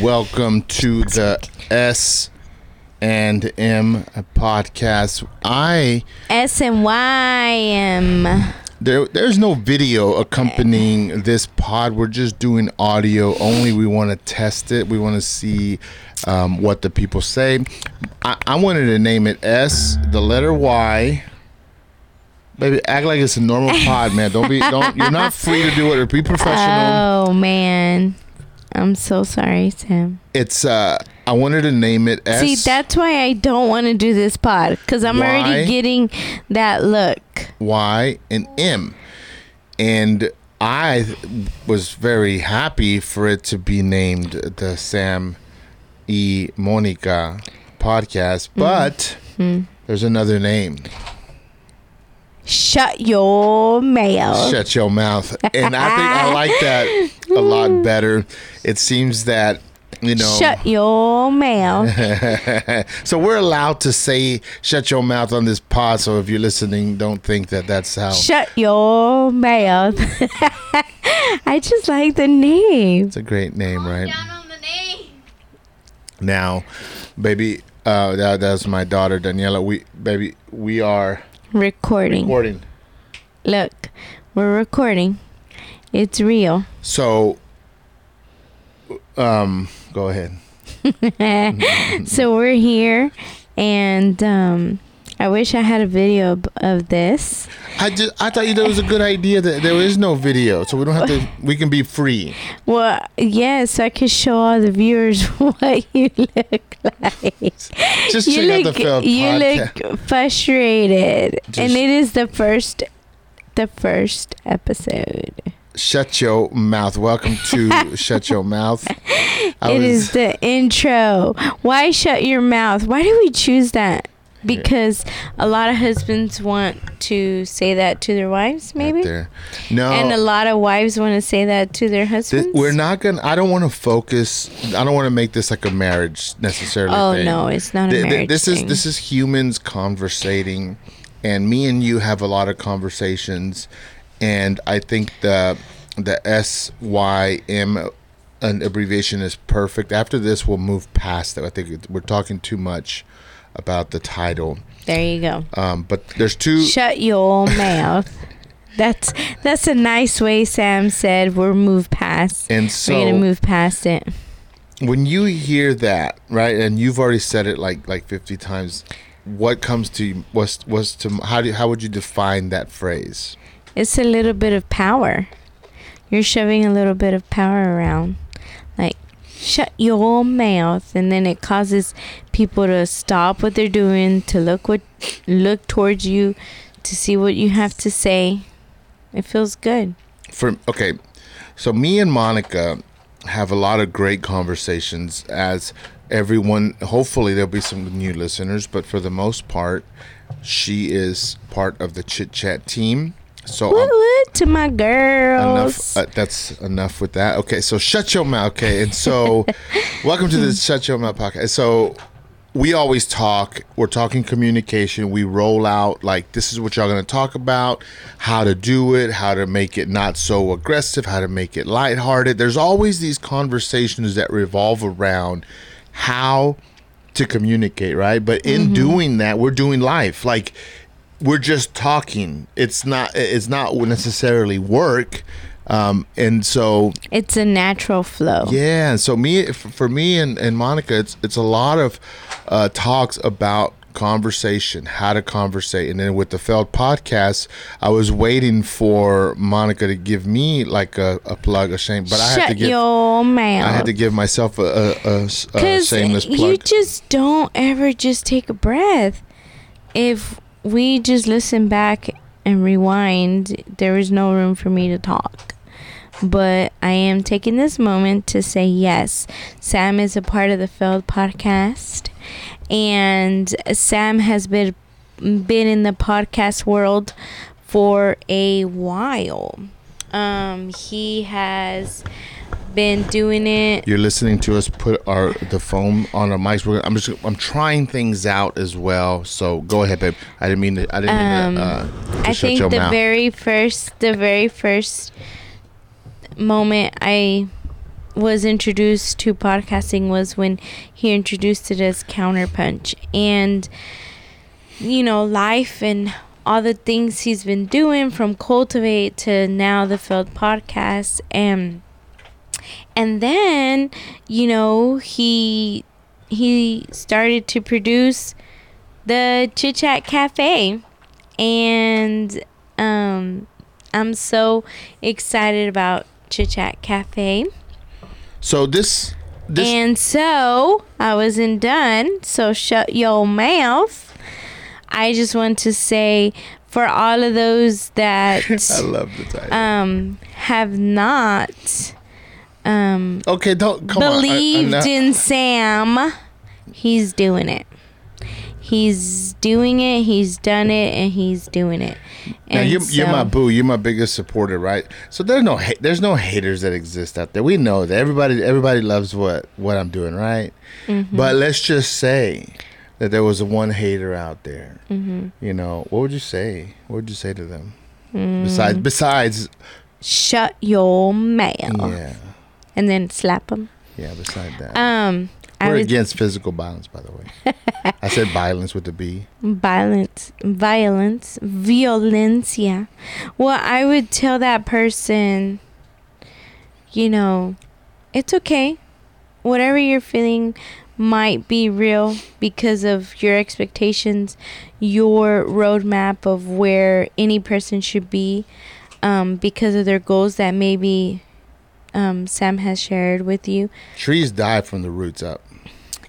welcome to the S and M podcast. I S and Y M. there there's no video accompanying this pod. We're just doing audio only. We want to test it. We want to see um, what the people say. I, I wanted to name it S, the letter Y. Baby, act like it's a normal pod, man. Don't be don't you're not free to do it or be professional. Oh man, I'm so sorry, Sam. It's uh I wanted to name it S. See, that's why I don't want to do this pod because I'm Why? already getting that look. Y and M. And I was very happy for it to be named the Sam E. Monica podcast, Mm-hmm. but there's another name. Shut your mouth. Shut your mouth. And I think I like that a lot better. It seems that, you know. Shut your mouth. so we're allowed to say shut your mouth on this pod. So if you're listening, don't think that that's how. Shut your mouth. I just like the name. it's a great name, right? Down on the name. Now, baby, uh, that, that's my daughter Daniela. We, baby, we are Recording. recording. Look, we're recording. It's real. So, um, go ahead. so we're here, and um, I wish I had a video of, this. I just, I thought you that was a good idea that there is no video, so we don't have to. We can be free. Well, yeah, so I could show all the viewers what you look like. Just you check out look, the failed you podcast. look frustrated, Just- and it is the first, the first episode. Shut your mouth. Welcome to Shut Your Mouth. I It was- is the intro. Why shut your mouth? Why do we choose that? Because a lot of husbands want to say that to their wives, right maybe, there. No, and a lot of wives want to say that to their Th- husbands. we're not gonna. I don't want to focus. I don't want to make this like a marriage necessarily. Oh thing. no, it's not a Th- th- this thing. is this is humans conversating, and me and you have a lot of conversations, and I think the the S Y M an abbreviation is perfect. After this, we'll move past that. I think we're talking too much about the title. there you go. Um, but there's two. Shut your mouth. That's that's a nice way Sam said we're move past. and so we're gonna move past it. when you hear that, right, and you've already said it like like 50 times, what comes to you? What's what's to how do you, how would you define that phrase? It's a little bit of power. You're shoving a little bit of power around. Like shut your mouth and then it causes people to stop what they're doing, to look what look towards you, to see what you have to say. It feels good. For okay, so me and Monica have a lot of great conversations as everyone hopefully there'll be some new listeners, but for the most part, she is part of the chit chat team. So Woo I'm, woo to my girls. enough uh, that's enough with that. Okay so shut your mouth okay? And so welcome to the shut your mouth podcast. So we always talk. We're talking communication. We roll out like this is what y'all gonna talk about how to do it how to make it not so aggressive how to make it lighthearted. There's always these conversations that revolve around how to communicate right? But in doing that we're doing life. Like we're just talking it's not it's not necessarily work um and so it's a natural flow. yeah so me for me and, and monica it's it's a lot of uh talks about conversation how to conversate and then with the Failed podcast i was waiting for monica to give me like a, a plug a shame but i had to give your mouth. i had to give myself a Because shameless plug. you just don't ever just take a breath. If we just listen back and rewind, there is no room for me to talk. But I am taking this moment to say yes, Sam is a part of the Failed podcast, and Sam has been been in the podcast world for a while. Um, he has been doing it You're listening to us put our the foam on our mics. We're, I'm just I'm trying things out as well. So go ahead, babe. I didn't mean to. I didn't mean to, uh, to Um, I think the mouth. very first, the very first moment I was introduced to podcasting was when he introduced it as Counterpunch. And, you know, life and all the things he's been doing from Cultivate to now the Failed Podcast. And, and then, you know, he he started to produce the Chit Chat Cafe. And um, I'm so excited about Chit Chat Cafe. So this this And so I wasn't done. So shut your mouth. I just want to say for all of those that I love the title. um have not um okay, don't come on. I- believed in Sam, he's doing it. He's doing it, he's done it, and he's doing it. Now you're, you're my boo. You're my biggest supporter, right? So there's no ha- there's no haters that exist out there. We know that everybody everybody loves what what I'm doing, right? Mm-hmm. But let's just say that there was one hater out there. Mm-hmm. You know, what would you say? What would you say to them? Mm. Besides, besides, shut your mouth yeah, and then slap them. yeah. Besides that, Um, we're against physical violence, by the way. I said violence with the B. violence, violence, violencia. Well, I would tell that person, you know, it's okay. Whatever you're feeling might be real because of your expectations, your roadmap of where any person should be, um, because of their goals that maybe um, Sam has shared with you. Trees die from the roots up.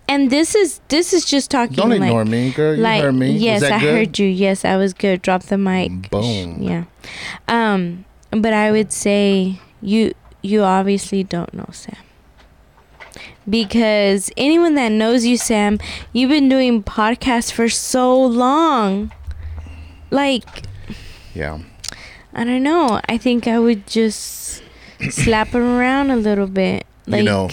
And this is this is just talking. Don't like, ignore me, girl. You like heard me. yes that i good? heard you yes i was good drop the mic Boom. yeah um but i would say you you obviously don't know sam because anyone that knows you sam you've been doing podcasts for so long like Yeah. i don't know i think i would just slap him around a little bit like you know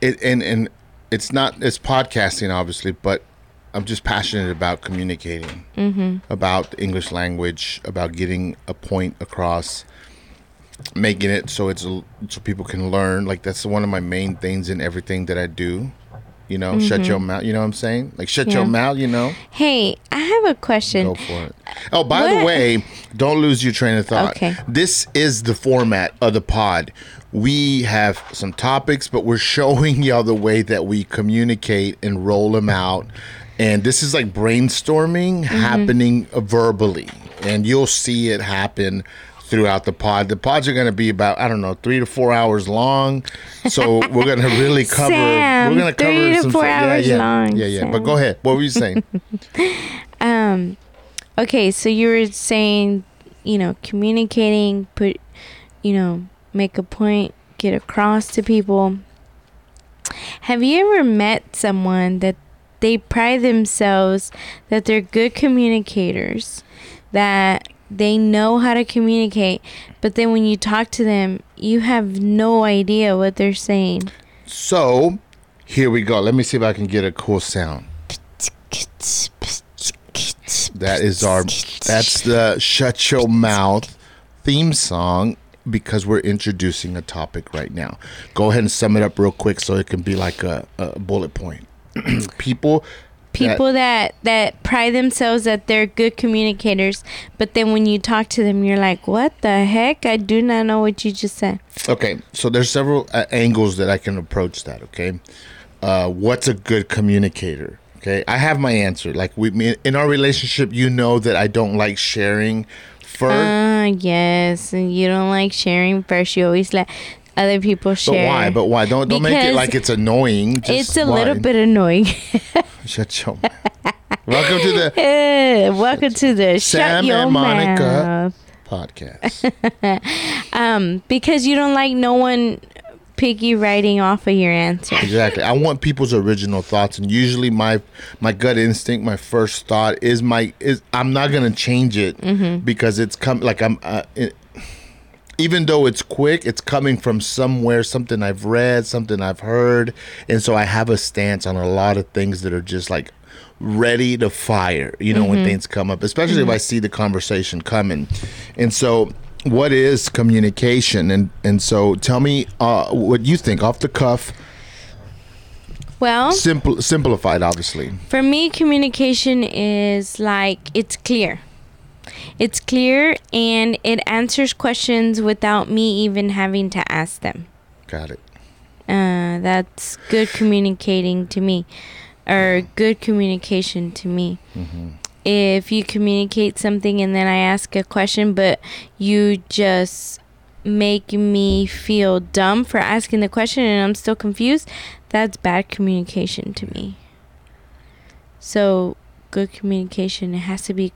it and and it's not it's podcasting obviously but i'm just passionate about communicating mm-hmm, about the english language about getting a point across making it so it's a, so people can learn. Like that's one of my main things in everything that i do you know shut your mouth you know what i'm saying like shut your Mm-hmm. Mouth you know hey i have a question go for it. Oh, by the way, don't lose your train of thought. Okay. This is the format of the pod. We have some topics, but we're showing y'all the way that we communicate and roll them out. And this is like brainstorming Mm-hmm. happening verbally. And you'll see it happen throughout the pod. The pods are going to be about, I don't know, three to four hours long. So we're going to really cover. Sam, we're going to cover three to some four yeah, hours yeah, long, Yeah, yeah. But go ahead. What were you saying? Um, okay, so you were saying, you know, communicating, put, you know, make a point, get across to people. Have you ever met someone that they pride themselves that they're good communicators, that they know how to communicate, but then when you talk to them, you have no idea what they're saying? So here we go. Let me see if I can get a cool sound. That is our that's the shut your mouth theme song because we're introducing a topic right now. Go ahead and sum it up real quick so it can be like a, a bullet point. People people that that pride themselves that they're good communicators but then when you talk to them you're like what the heck i do not know what you just said Okay, so there's several uh, angles that I can approach that. Okay, uh, what's a good communicator? Okay, I have my answer. Like we in our relationship, you know that I don't like sharing first. uh yes and you don't like sharing first you always let other people share. but why? But why? Don't don't make it like it's annoying. Just it's a why? little bit annoying Shut your mouth. Welcome to the welcome to the Sam shut your and Monica. mouth podcast. um because you don't like no one picky writing off of your answer exactly. I want people's original thoughts, and usually my my gut instinct, my first thought is my is I'm not gonna change it Mm-hmm. because it's come like I'm. Uh, it, even though it's quick, it's coming from somewhere, something I've read, something I've heard, and so I have a stance on a lot of things that are just like ready to fire. You know, when things come up, especially if I see the conversation coming, and so what is communication? And and so tell me uh, what you think off the cuff. Well, Simple, simplified, obviously. for me, communication is like it's clear. It's clear and it answers questions without me even having to ask them. Got it. Uh, that's good communicating to me, or good communication to me. If you communicate something and then I ask a question, but you just make me feel dumb for asking the question and I'm still confused, that's bad communication to me. So, good communication, it has to be,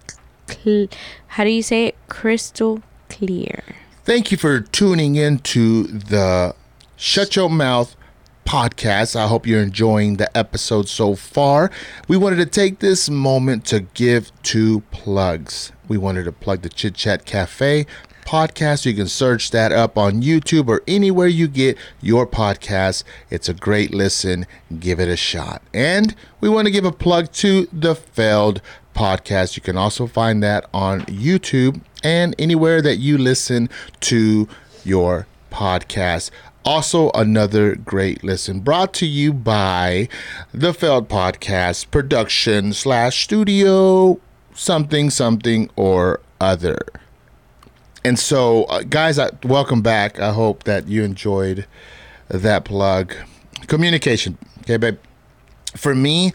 cl- how do you say it? Crystal clear. Thank you for tuning in to the Shut Your Mouth podcast. I hope you're enjoying the episode so far. We wanted to take this moment to give two plugs. We wanted to plug the Chit Chat Cafe podcast. You can search that up on YouTube or anywhere you get your podcast. It's a great listen. Give it a shot. And we want to give a plug to the Failed podcast. You can also find that on YouTube and anywhere that you listen to your podcast. Also, another great listen brought to you by the Failed Podcast production slash studio something something or other. And so, uh, guys, welcome back. I hope that you enjoyed that plug. Communication, okay, babe. For me,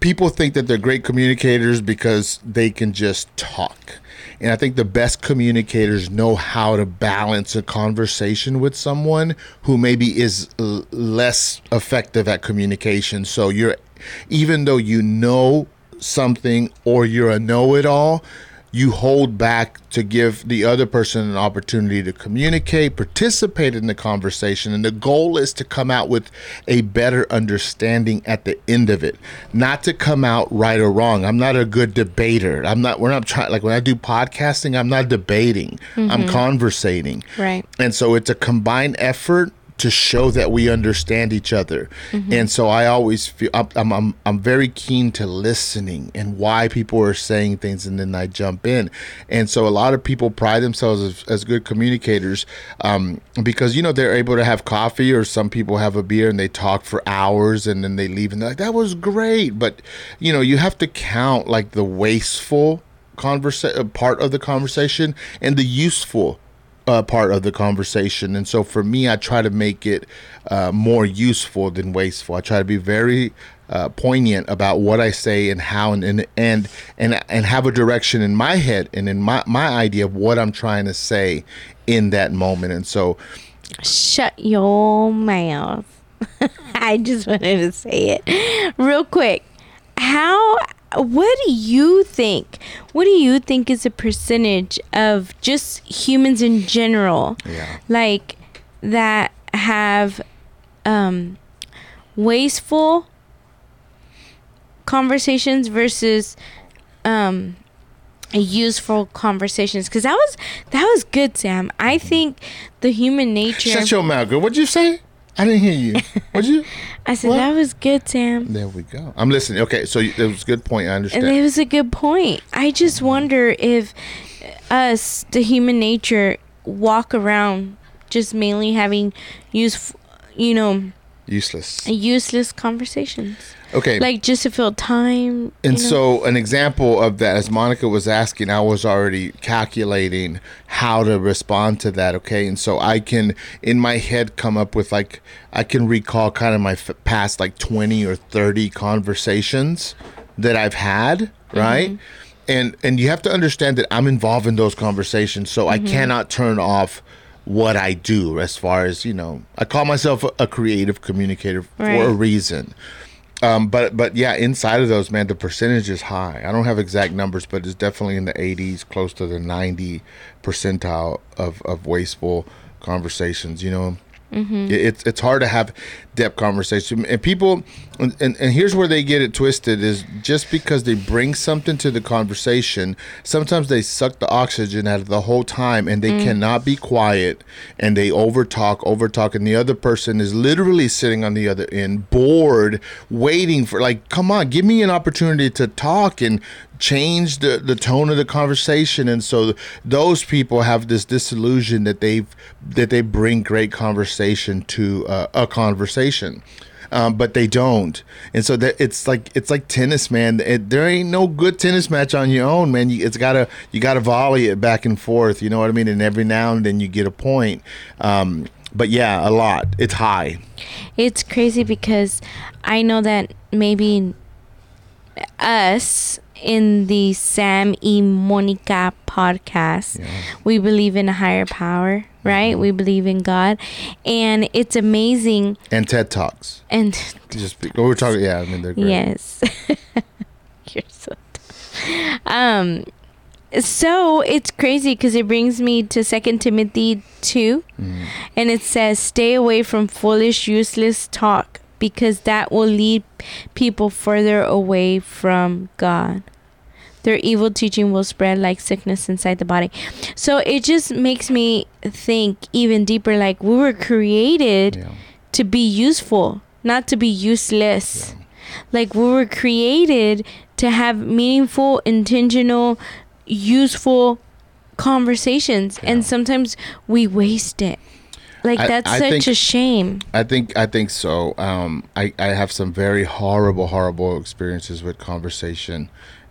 people think that they're great communicators because they can just talk. And I think the best communicators know how to balance a conversation with someone who maybe is l- less effective at communication. So you're, even though you know something or you're a know it all, you hold back to give the other person an opportunity to communicate, participate in the conversation, and the goal is to come out with a better understanding at the end of it, not to come out right or wrong. I'm not a good debater. I'm not. We're not trying. Like when I do podcasting, I'm not debating. I'm mm-hmm. conversating. Right. And so it's a combined effort to show that we understand each other. And so I always feel I'm, I'm I'm I'm very keen to listening and why people are saying things, and then I jump in. And so a lot of people pride themselves as, as good communicators um, because you know they're able to have coffee, or some people have a beer and they talk for hours, and then they leave and they're like that was great. But you know you have to count like the wasteful conversa- part of the conversation and the useful uh, part of the conversation. And so for me, I try to make it uh, more useful than wasteful. I try to be very uh, poignant about what I say and how and and and and, and have a direction in my head and in my, my idea of what I'm trying to say in that moment. And so Shut your mouth. I just wanted to say it real quick. How what do you think? What do you think is a percentage of just humans in general Yeah. like that have um wasteful conversations versus um useful conversations cuz that was that was good Sam. I think the human nature shut your mouth, girl. What'd you say? I didn't hear you. What'd you? I said What? that was good, Sam. There we go. I'm listening. Okay, so you- that was a good point. I understand. And it was a good point. I just wonder if us, the human nature, walk around just mainly having use, you know, Useless. useless conversations, Okay. like just to fill time. And you know? so, an example of that, as Monica was asking, I was already calculating how to respond to that. Okay. And so, I can, in my head, come up with like, I can recall kind of my f- past like 20 or 30 conversations that I've had, mm-hmm. right? And, and you have to understand that I'm involved in those conversations. So, I mm-hmm. cannot turn off what I do as far as, you know, I call myself a, creative communicator for a reason. Um, but but yeah, inside of those, man, the percentage is high. I don't have exact numbers, but it's definitely in the 80s, close to the 90 percentile of, of wasteful conversations. You know, Mm-hmm. It- it's it's hard to have depth conversation, and people, and, and and here's where they get it twisted: is just because they bring something to the conversation, sometimes they suck the oxygen out of the whole time, and they mm. cannot be quiet, and they overtalk, overtalk, and the other person is literally sitting on the other end, bored, waiting for like, come on, give me an opportunity to talk and change the, the tone of the conversation. And so those people have this disillusion that they've that they bring great conversation to uh, a conversation um, but they don't. And so that it's like it's like tennis man. It, there ain't no good tennis match on your own man. You, it's gotta you gotta volley it back and forth you know what i mean? And every now and then you get a point. Um, but yeah a lot. It's high. It's crazy because I know that maybe us in the Sam E. Monica podcast, we believe in a higher power, right? We believe in God. And it's amazing. and ted talks And just be- we're talking yeah i mean they're great yes, you're so dumb. Um, so it's crazy because it brings me to Second Timothy 2 and it says stay away from foolish useless talk because that will lead people further away from god. Their evil teaching will spread like sickness inside the body. So it just makes me think even deeper like we were created yeah. to be useful not to be useless. Like we were created to have meaningful intentional useful conversations and sometimes we waste it like that's I such think- a shame I think I think so. Um, I I have some very horrible horrible experiences with conversation,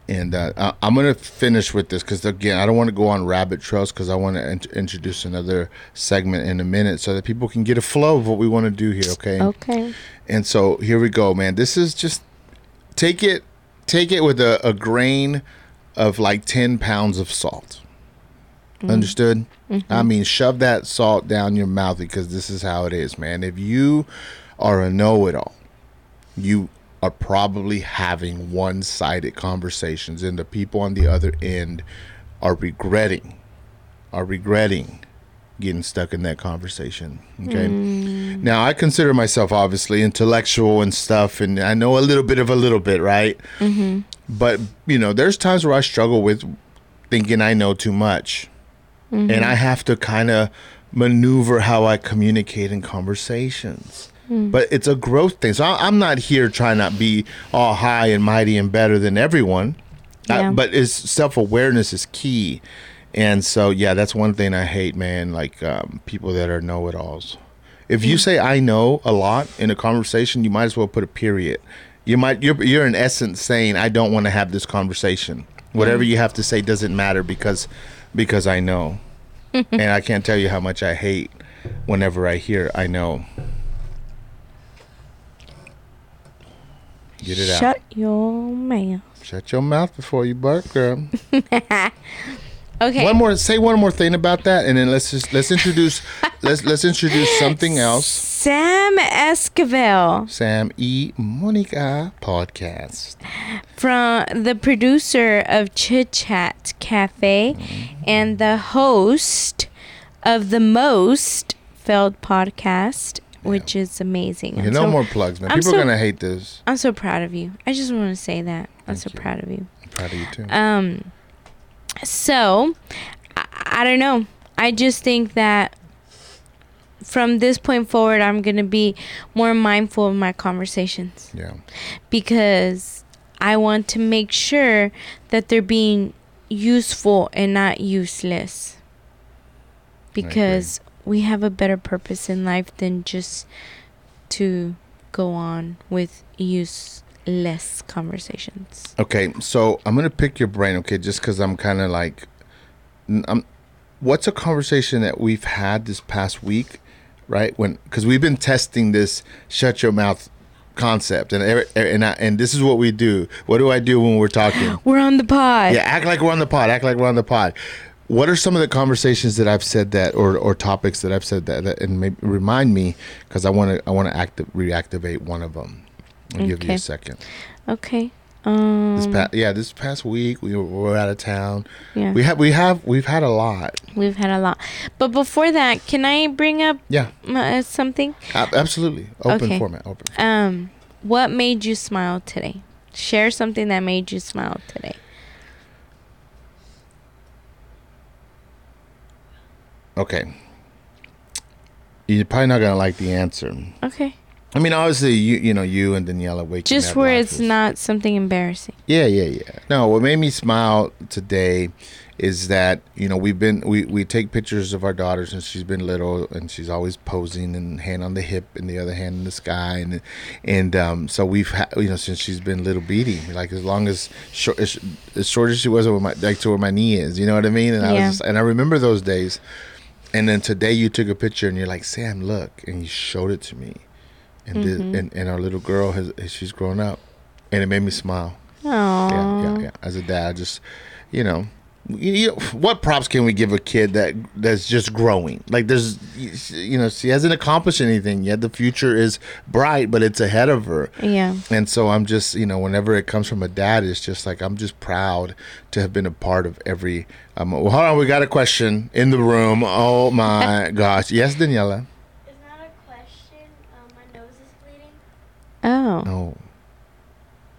and uh, I, I'm gonna finish with this because again I don't want to go on rabbit trails because I want to int- introduce another segment in a minute so that people can get a flow of what we want to do here. Okay. okay And so here we go, man. This is just take it take it with a, a grain of like ten pounds of salt. Mm-hmm. Understood? Mm-hmm. I mean, shove that salt down your mouth because this is how it is, man. If you are a know-it-all, you are probably having one-sided conversations, and the people on the other end are regretting, are regretting getting stuck in that conversation. Okay. Mm. Now I consider myself obviously intellectual and stuff, and I know a little bit of a little bit, right? Mm-hmm. But you know, there's times where I struggle with thinking I know too much, and mm-hmm. I have to kind of maneuver how I communicate in conversations. Mm. But it's a growth thing. So I- I'm not here trying to be all high and mighty and better than everyone. Yeah. but it's self awareness is key, and so yeah, that's one thing I hate, man. Like um, people that are know it alls. If you mm. say I know a lot in a conversation, you might as well put a period. You might you're you're in essence saying I don't want to have this conversation. Whatever mm. you have to say doesn't matter because because I know, and I can't tell you how much I hate whenever I hear I know. Get it out. shut your mouth Shut your mouth before you bark, girl. okay One more, say one more thing about that, and then let's just let's introduce let's let's introduce something else. sam esquivel Sam E. Monica podcast. from the producer of Chit Chat Cafe Mm-hmm. and the host of the most failed podcast, which is amazing. Okay, no so- more plugs, man. I'm People so- are gonna hate this. I'm so proud of you. I just want to say that. I'm so you. proud of you. I'm proud of you too. Um, so I, I don't know. I just think that from this point forward, I'm gonna be more mindful of my conversations yeah, because I want to make sure that they're being useful and not useless. Because we have a better purpose in life than just to go on with useless conversations. Okay, so I'm gonna pick your brain, okay, just because I'm kind of like, I'm. What's a conversation that we've had this past week, right? When because we've been testing this shut your mouth concept, and every- er, and I, and this is what we do. What do I do when we're talking? We're on the pod. Yeah, act like we're on the pod. Act like we're on the pod. What are some of the conversations that I've said that, or, or topics that I've said that, that and maybe remind me because I want to I want to active reactivate one of them. I'll give you a second. Okay. Um. This past yeah, this past week we were, we were out of town. yeah. We have we have we've had a lot. We've had a lot. But before that, can I bring up Yeah, uh, something? a- absolutely. Open Okay. format. Open. Um, what made you smile today? Share something that made you smile today. Okay. You're probably not gonna like the answer. Okay. I mean, obviously, you you know, you and Daniela waking Just where it's was- not something embarrassing. Yeah, yeah, yeah. No, what made me smile today is that you know we've been we we take pictures of our daughter since she's been little, and she's always posing and hand on the hip and the other hand in the sky, and and um, so we've ha- you know since she's been little beady, like as long as short as, as short as she was, with my like to where my knee is, you know what I mean? And I Yeah. was just, and I remember those days. And then today you took a picture and you're like, Sam, look, and you showed it to me, and the, and, and our little girl has she's grown up, and it made me smile Oh, yeah, yeah, yeah. As a dad, just you know, you, you- what props can we give a kid that that's just growing? Like there's, you know, she hasn't accomplished anything yet. The future is bright, but it's ahead of her. yeah. And so I'm just, you know, whenever it comes from a dad, it's just like I'm just proud to have been a part of every. Um, well, hold on, we got a question in the room. Oh my gosh, yes, Daniela. It's not a question. Um, my nose is bleeding. Oh, No.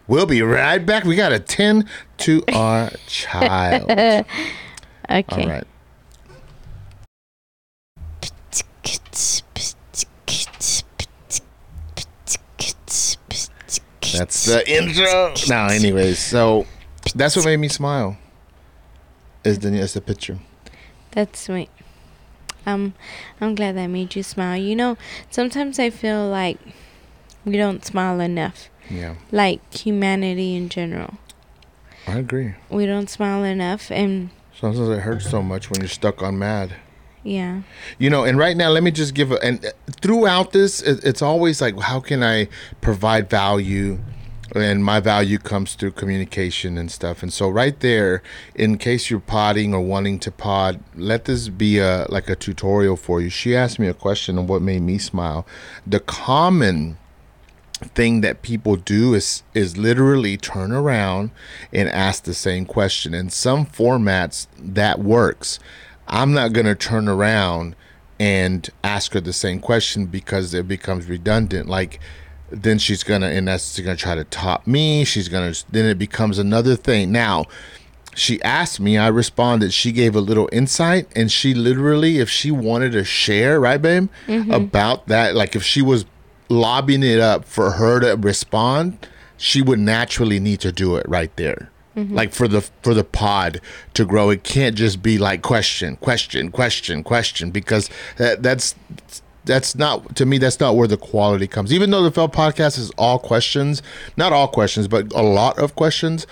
We'll be right back. We got to tend to our child. okay. All right. That's the intro. Now, anyways, so that's what made me smile. Is the is the picture? That's sweet. Um, I'm glad that made you smile. You know, sometimes I feel like we don't smile enough. Yeah, Like humanity in general, I agree. we don't smile enough, and Sometimes it hurts so much when you're stuck on mad. yeah, You know, and right now, let me just give a and throughout this, it, it's always like, how can I provide value? And my value comes through communication and stuff. And so, right there, in case you're podding or wanting to pod, let this be a like a tutorial for you. She asked me a question on what made me smile. The common thing that people do is is literally turn around and ask the same question. In some formats that works. I'm not going to turn around and ask her the same question because it becomes redundant. Like then she's going to in essence going to try to top me. She's going to then it becomes another thing. Now she asked me i responded. She gave a little insight and she literally if she wanted to share right babe mm-hmm. about that like if she was lobbying it up for her to respond she would naturally need to do it right there. Mm-hmm. Like for the for the pod to grow. It can't just be like question question question question because that, that's that's not to me that's not where the quality comes. Even though the Failed podcast is all questions not all questions but a lot of questions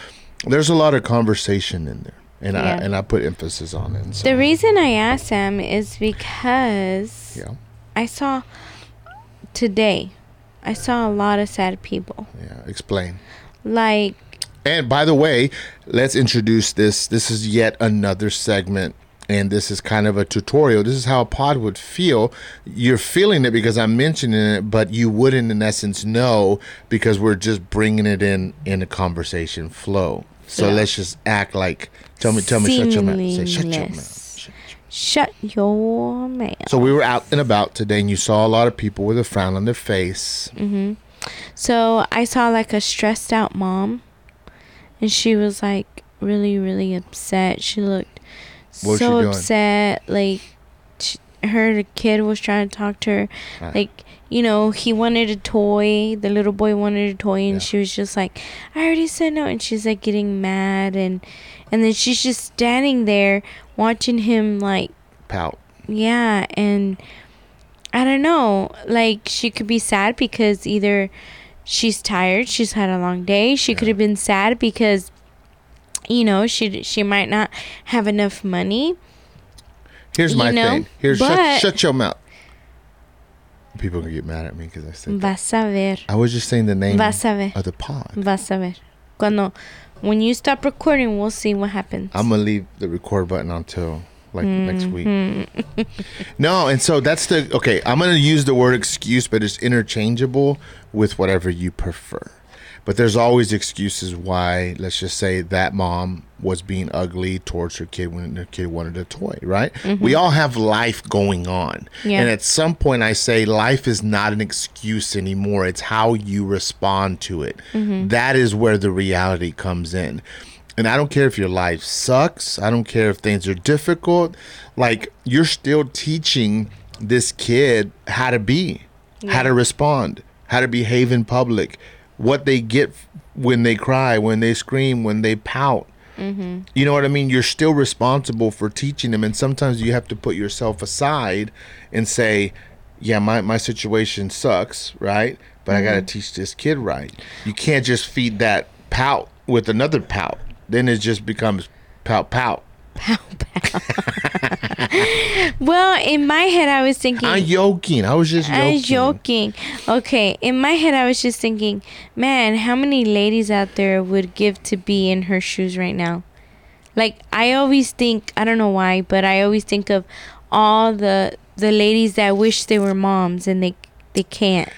there's a lot of conversation in there. And i and i put emphasis on it so, the reason I asked him is because yeah. I saw today, I saw a lot of sad people. yeah explain Like, And by the way, let's introduce this. This is yet another segment, and this is kind of a tutorial. This is how a pod would feel. You're feeling it because I'm mentioning it, but you wouldn't, in essence, know because we're just bringing it in in a conversation flow. So Yeah. let's just act like. Tell me, tell me, shut your mouth. Say, shut your mouth. Shut- your mouth. So we were out and about today, and you saw a lot of people with a frown on their face. Mm-hmm. So I saw like a stressed out mom, and she was like really, really upset. She looked What so upset. Like her kid was trying to talk to her. Right. Like you know, he wanted a toy. The little boy wanted a toy, and Yeah. she was just like, "I already said no," and she's like getting mad, and and then she's just standing there watching him like Pout. yeah, and I don't know. Like she could be sad because either she's tired, she's had a long day. She could have been sad because you know, she she might not have enough money. Here's my know, thing. Here's shut, shut your mouth. People gonna get mad at me because I said. Vas a ver. I was just saying the name Vas a ver. of the pod. Vas a ver. Cuando when you stop recording, we'll see what happens. I'm gonna leave the record button until like next week. Mhm. No, and so that's the okay. I'm gonna use the word excuse, but it's interchangeable with whatever you prefer. But there's always excuses why, let's just say that mom was being ugly towards her kid when her kid wanted a toy, right? Mm-hmm. We all have life going on. Yeah. And at some point, I say life is not an excuse anymore. It's how you respond to it. Mm-hmm. That is where the reality comes in. And I don't care if your life sucks. I don't care if things are difficult. Like, you're still teaching this kid how to be, how to respond. how to behave in public, what they get when they cry, when they scream, when they pout. Mm-hmm. You know what I mean? You're still responsible for teaching them, and sometimes you have to put yourself aside and say, "Yeah, my my situation sucks, right? But I got to teach this kid right. You can't just feed that pout with another pout. Then it just becomes pout pout. Pow pow. well, in my head, I was thinking. I'm joking. I was just joking. I'm joking. Okay, in my head, I was just thinking, man, how many ladies out there would give to be in her shoes right now? Like, I always think, I don't know why, but I always think of all the the ladies that wish they were moms and they they can't.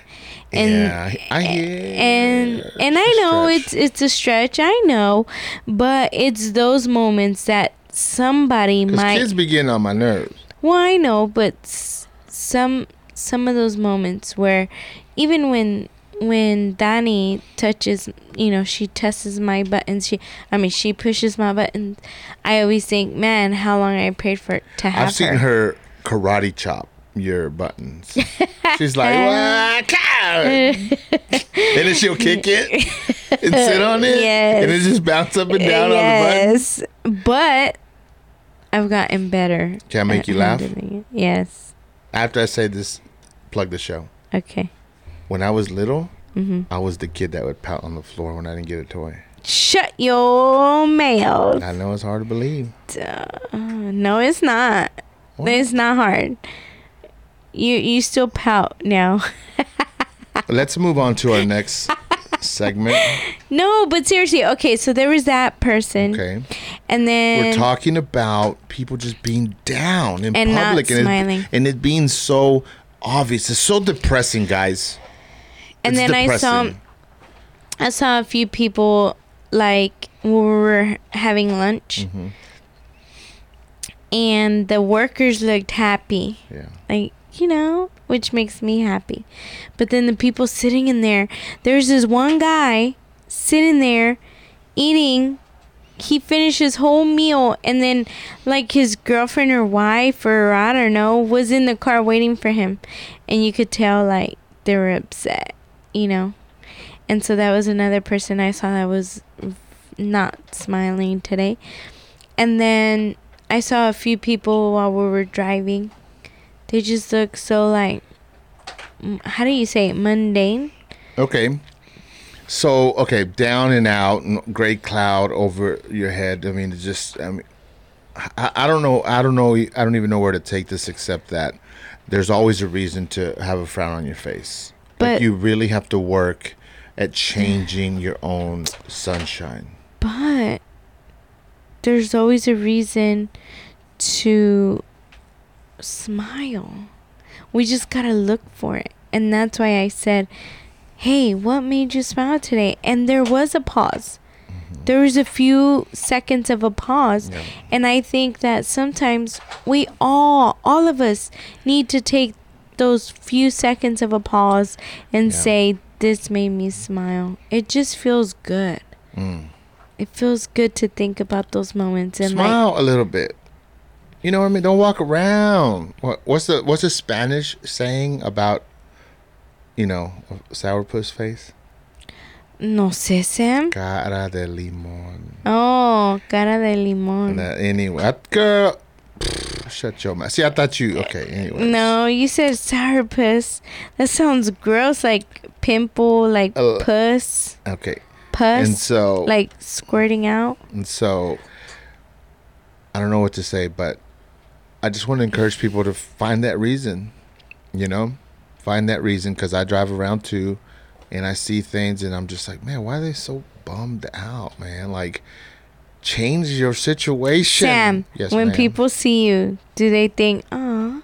And yeah, I hear. and and I know stretch. it's it's a stretch, I know, but it's those moments that somebody might kids be getting on my nerves. well, I know, but some some of those moments where even when when Danny touches, you know, she tests my buttons. She, I mean, she pushes my buttons. I always think, man, how long I prayed for to have I've seen her karate chop your buttons. She's like, and then she'll kick it and sit on it, Yes. and it just bounce up and down on the button. yes, but I've gotten better. Can I make you laugh? Yes. After I say this, plug the show. Okay. When I was little, hmm I was the kid that would pout on the floor when I didn't get a toy. Shut your mouth. I know it's hard to believe. Uh, no, it's not. What? It's not hard. You you still pout now. Let's move on to our next segment. no, but seriously, okay. So there was that person, Okay, and then we're talking about people just being down in And public and smiling. it, and it being so obvious. It's so depressing, guys. and It's then I saw. I saw a few people like we were having lunch, Mhm. and the workers looked happy. Yeah. like you know which makes me happy. But then the people sitting in there there's this one guy sitting there eating. He finished his whole meal and then like his girlfriend or wife or i don't know was in the car waiting for him. And you could tell like they were upset you know? And so that was another person i saw that was not smiling today. And then i saw a few people while we were driving they just look so like, how do you say it? Mundane. Okay. So okay, down and out, gray cloud over your head. I mean, it just. I mean, I, I don't know. I don't know. I don't even know where to take this except that there's always a reason to have a frown on your face. But But- you really have to work at changing your own sunshine. But there's always a reason to smile. We just gotta look for it. And that's why I said, hey, what made you smile today? And there was a pause. There was a few seconds of a pause. Yeah. And I think that sometimes we all, all of us, need to take those few seconds of a pause and Yeah. say, This made me smile. It just feels good. Mm. It feels good to think about those moments and like Smile a little bit. You know what I mean? Don't walk around. What, what's the What's the Spanish saying about, you know, a sourpuss face? no sé, Sam. Cara de limón. Oh, cara de limón. That, anyway, that girl, pff, shut your mouth. See, I thought you. Okay, anyway. No, you said sourpuss. That sounds gross, like pimple, like Uh, puss, Okay, pus, and so, like squirting out. and so, I don't know what to say, but I just want to encourage people to find that reason. You know, find that reason because I drive around too, and I see things, and I'm just like, man, why are they so bummed out, man? Like, change your situation. Sam, yes, when ma'am. people see you, do they think, "Oh,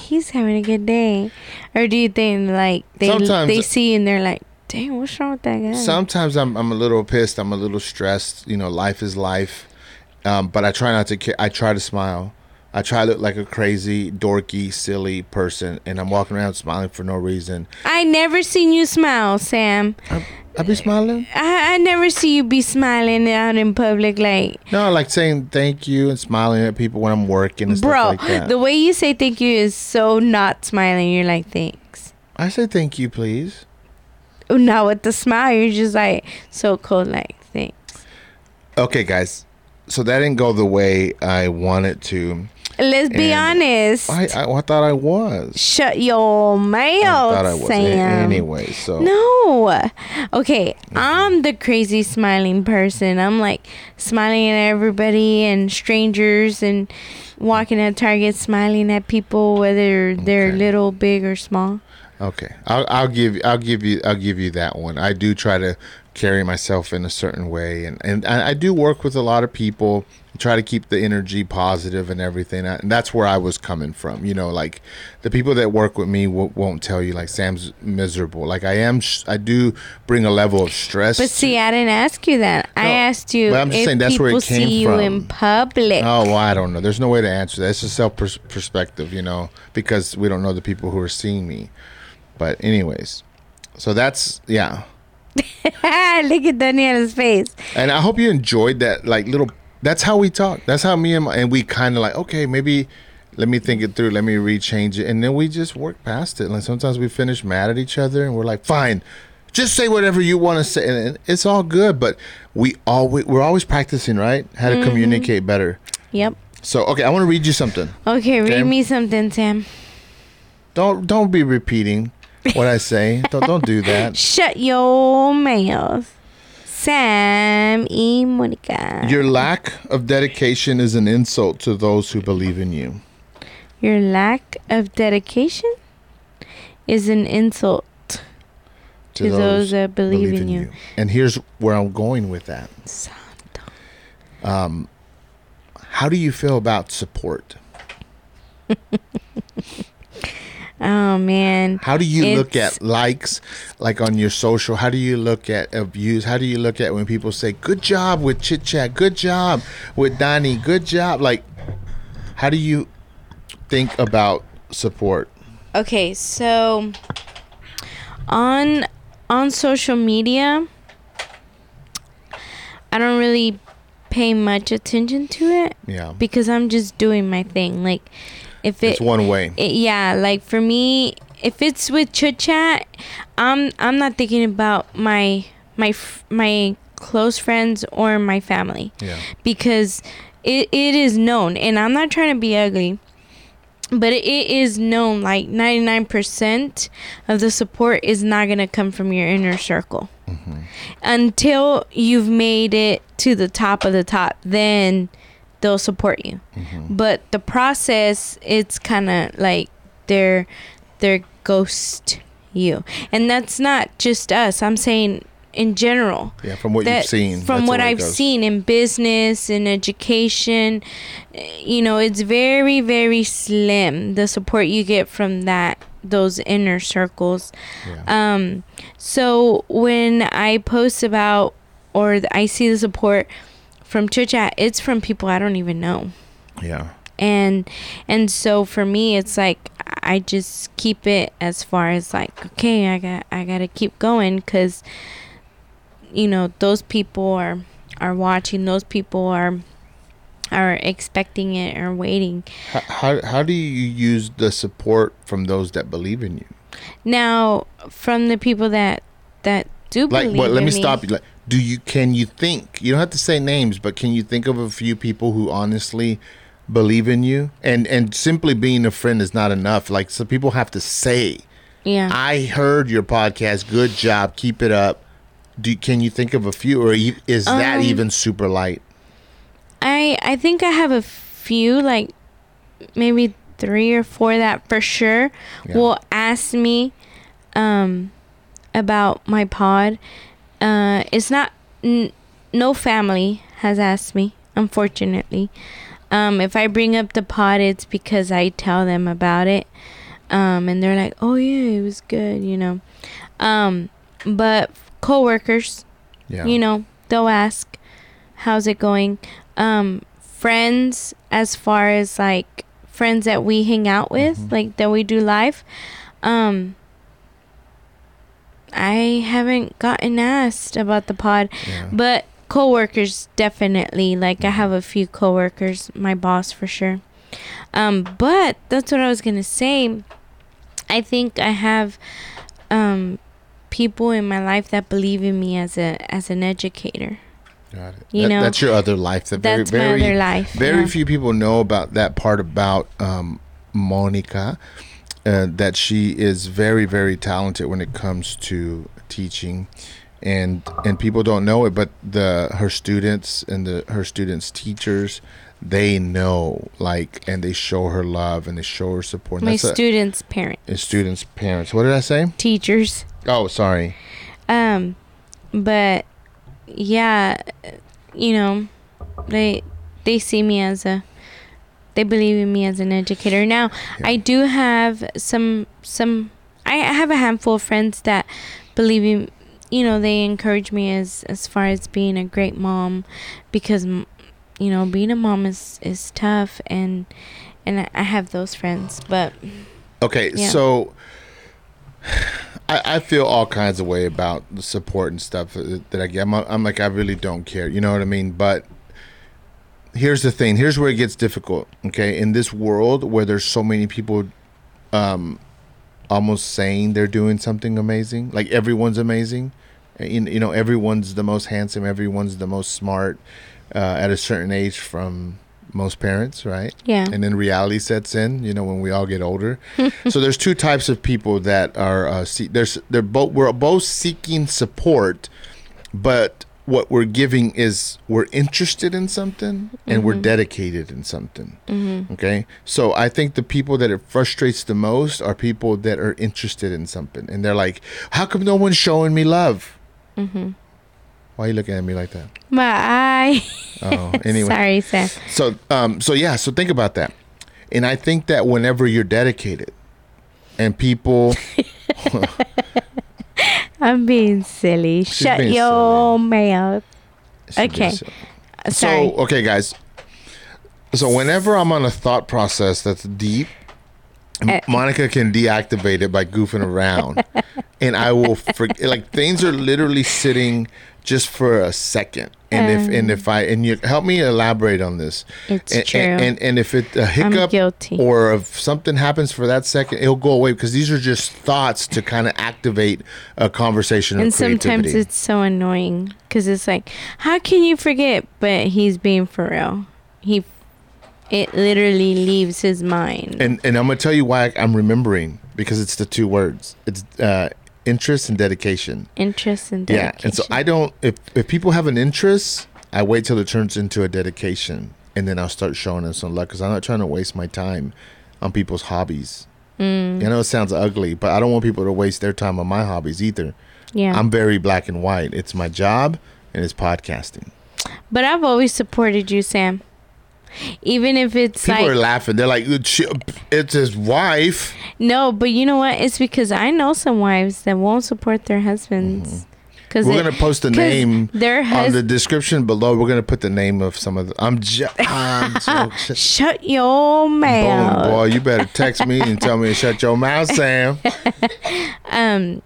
he's having a good day," or do you think like they Sometimes- they see you and they're like, "Dang, what's wrong with that guy?" Sometimes I'm I'm a little pissed. I'm a little stressed. You know, life is life. Um, but I try not to. I try to smile. I try to look like a crazy, dorky, silly person, and I'm walking around smiling for no reason. I never seen you smile, Sam. I, I be smiling. I, I never see you be smiling out in public like No, like saying thank you and smiling at people when I'm working and bro stuff like that. Bro, the way you say thank you is so not smiling you're like thanks I say thank you, please. Oh, not with the smile. You're just like so cold, like thanks. Okay, guys. So that didn't go the way I wanted to. Let's be And honest. I, I, I thought I was. Shut your I mouth, thought I was. A- Sam. anyway, so. No. Okay, Mm-hmm. I'm the crazy smiling person. I'm like smiling at everybody and strangers and walking at Target smiling at people whether they're Okay. little, big or small. Okay, I'll, I'll give I'll give you I'll give you that one. I do try to carry myself in a certain way, and and I I do work with a lot of people. Try to keep the energy positive and everything, and that's where I was coming from. You know, like the people that work with me w- won't tell you like Sam's miserable. Like I am, sh- I do bring a level of stress. But see, I didn't ask you that. I asked you but I'm just if saying that's where it came see you in public. Oh, well, I don't know. There's no way to answer that. It's a self pers- perspective, you know, because we don't know the people who are seeing me. But anyways, so that's yeah. Look at Daniela's face. And I hope you enjoyed that like little that's how we talk. That's how me and my, and we kind of like, okay, maybe let me think it through, let me rechange it and then we just work past it. Like sometimes we finish mad at each other and we're like, "Fine. Just say whatever you want to say." And it's all good, but we always we're always practicing, right? How to mm-hmm. communicate better. Yep. So, okay, I want to read you something. Okay, read Okay. me something, Sam. Don't don't be repeating what I say. don't don't do that. Shut your mouth. Sam y Monica. Your lack of dedication is an insult to those who believe in you. Your lack of dedication is an insult to, those, that believe, in you. And here's where I'm going with that. Santo. Um, how do you feel about support? Um, oh man. How do you look at likes, like on your social? How do you look at views? How do you look at when people say "Good job" with chit chat, "Good job" with Donnie, "Good job"? Like, how do you think about support? Okay, so on on social media, I don't really pay much attention to it Yeah, because I'm just doing my thing. Like if it it's one way. it, yeah like for me if it's with chit chat i'm i'm not thinking about my my my close friends or my family. Yeah, because it, it is known and i'm not trying to be ugly but it, it is known like 99% of the support is not going to come from your inner circle. Mm-hmm. Until you've made it to the top of the top then they'll support you but the process it's kind of like they're they're ghost you and that's not just us i'm saying in general yeah. From what that you've seen, from what the way it I've goes. seen in business in education, eh, you know, it's very very slim the support you get from that those inner circles. Yeah. Um, so when I post about or I see the support from chit chat, it's from people I don't even know yeah, and and so for me it's like i just keep it as far as like okay i got i gotta keep going because you know those people are are watching those people are are expecting it or waiting how, how how do you use the support from those that believe in you? now from the people that that do Like, believe what? Let in me stop you. Like, do you can you think? You don't have to say names, but can you think of a few people who honestly believe in you? And and simply being a friend is not enough. Like, some people have to say, yeah "I heard your podcast. Good job. Keep it up." Do can you think of a few, or is that Um, even super light? I I think I have a few like maybe three or four that for sure Yeah. will ask me um about my pod. Uh it's not n- no family has asked me unfortunately. Um if I bring up the pod it's because I tell them about it. Um and they're like, "Oh yeah, it was good," you know. Um but coworkers Yeah, you know they'll ask how's it going um friends as far as like friends that we hang out with Mhm. like that we do live um i haven't gotten asked about the pod yeah. but coworkers definitely like i have a few coworkers my boss for sure um but that's what i was gonna say i think i have um people in my life that believe in me as a as an educator. Got it. You That- know, that's your other life. That very, That's my very, other life. Very yeah. few people know about that part about um, Monica. Uh, that she is very, very talented when it comes to teaching, and and people don't know it, but the her students and the her students' teachers, they know like, and they show her love and they show her support. And My that's a- students' parents, and students' parents. What did I say? teachers. Oh, sorry. Um, but yeah, you know, they they see me as a they believe in me as an educator. Now, Yeah. I do have some some I have a handful of friends that believe in you know, they encourage me as as far as being a great mom because you know, being a mom is is tough and and I- have those friends, but Okay, Yeah. so I, I feel all kinds of way about the support and stuff that that I get. I'm, I'm like, I really don't care. You know what I mean? But here's the thing. Here's where it gets difficult. Okay, in this world where there's so many people, um, almost saying they're doing something amazing, like everyone's amazing. You you know, everyone's the most handsome. Everyone's the most smart uh, at a certain age from most parents, right? yeah. and then reality sets in you know when we all get older so there's two types of people that are uh, see, there's they're both we're both seeking support but what we're giving is we're interested in something and we're dedicated in something Mhm. okay so i think the people that it frustrates the most are people that are interested in something and they're like how come no one's showing me love Mhm. why are you looking at me like that My eye. oh anyway Sorry, Sam. So um so yeah, so think about that. And I think that whenever you're dedicated and people I'm being silly. Shut being your mouth. She's being Okay. silly. Uh, Sorry. So okay guys. So whenever I'm on a thought process that's deep, Uh, Monica can deactivate it by goofing around. and I will forget like things are literally sitting just for a second. And if and if I and you help me elaborate on this. it's and, true. and, and and if it a hiccup or if something happens for that second, it'll go away because these are just thoughts to kind of activate a conversation and sometimes it's so annoying because it's like, how can you forget? But he's being for real. He, it literally leaves his mind. and and I'm gonna tell you why I'm remembering because it's the two words. It's uh, interest and dedication. Interest and dedication. Yeah, and so I don't. If if people have an interest, I wait till it turns into a dedication, and then I'll start showing them some love because I'm not trying to waste my time on people's hobbies. Mm, I know it sounds ugly, but I don't want people to waste their time on my hobbies either. yeah. I'm very black and white. It's my job and it's podcasting. but I've always supported you, Sam. Even if it's People like are laughing. They're like, "It's his wife." no, but you know what? It's because I know some wives that won't support their husbands. Because Mm-hmm. We're gonna post the 'cause name their on the description below. We're gonna put the name of some of the. I'm just. I'm joking. Shut your Boom, mouth. boy, you better text me and tell me to shut your mouth, Sam. um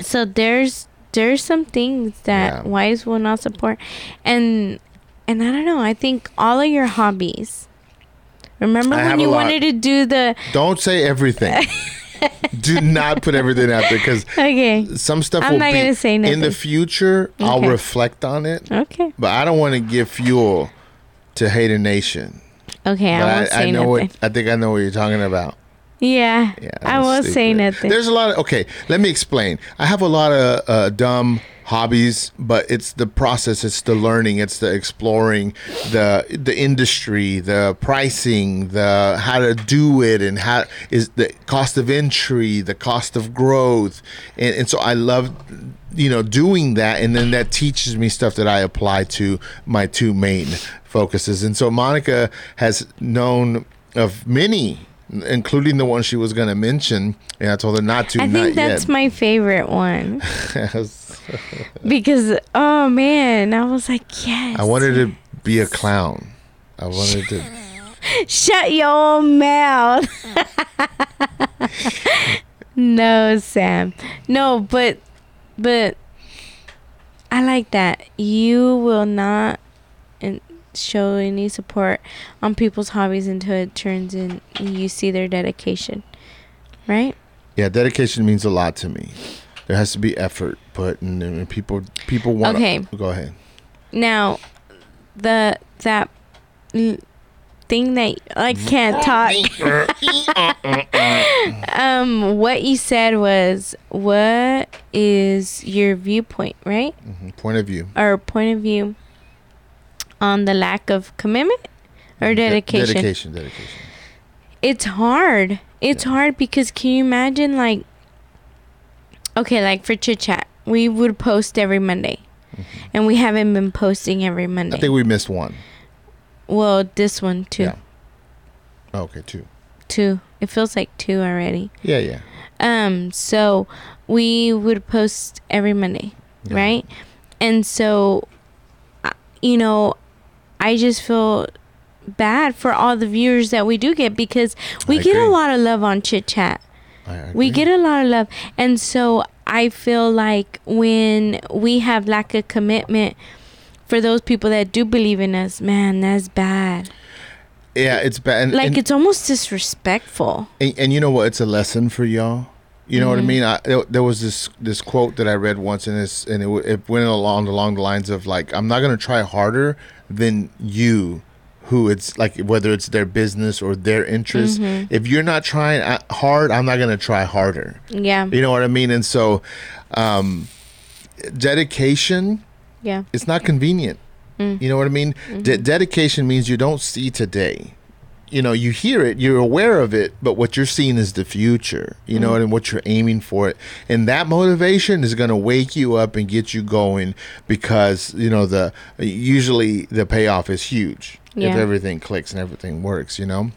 so there's there's some things that Yeah. wives will not support and and i don't know i think all of your hobbies remember I when you wanted to do the Don't say everything. Do not put everything out there because okay some stuff I'm will not be gonna say in the nothing. future. I'll reflect on it, okay but I don't want to give fuel to hate a nation. okay But i won't say know nothing what I think I know what you're talking about. yeah, Yeah, i won't say nothing There's a lot of okay. Let me explain. I have a lot of uh, dumb hobbies, but it's the process. It's the learning. It's the exploring, the the industry, the pricing, the how to do it, and how is the cost of entry, the cost of growth, and and so I love you know doing that and then that teaches me stuff that I apply to my two main focuses and so Monica has known of many including the one she was going to mention and I told her not to i think that's yet my favorite one because oh man i was like yes I wanted to be a clown I wanted to Shut your mouth. no, Sam. No, but but I like that. You will not show any support on people's hobbies until it turns in you see their dedication. Right? yeah dedication means a lot to me there has to be effort put, and, and people people want. Okay. go ahead. Now, the that l- thing that I can't talk. um, what you said was, what is your viewpoint, right? Mhm. Point of view. Or point of view on the lack of commitment or De- dedication? dedication. Dedication. It's hard. It's hard because can you imagine like okay, like for chit chat, we would post every Monday. And we haven't been posting every Monday. Mm-hmm. I think we missed one. well, this one too. Yeah. Oh, okay, two. Two. It feels like two already. Yeah, yeah. Um, so we would post every Monday, Yeah. right? And so, uh, you know, I just feel bad for all the viewers that we do get because we I get a lot of love on Chit Chat. We get a lot of love. And so I feel like when we have lack of commitment for those people that do believe in us, man, that's bad. Yeah, it's bad. And, Like and, it's almost disrespectful. and, and you know what? It's a lesson for y'all. You know what I Mhm. mean? I, there, there was this this quote that I read once, and it's and it, it went along along the lines of like, I'm not gonna try harder than you, who it's like whether it's their business or their interest. Mm-hmm. If you're not trying hard, I'm not gonna try harder. Yeah. You know what I mean? And so, um, dedication Yeah. it's not convenient. Mm. You know what I mean? Mm-hmm. De- dedication means you don't see today. You know, you hear it, you're aware of it, but what you're seeing is the future. You know, and what you're aiming for it, and that motivation is going to wake you up and get you going because you know the usually the payoff is huge if everything clicks and everything works. You know.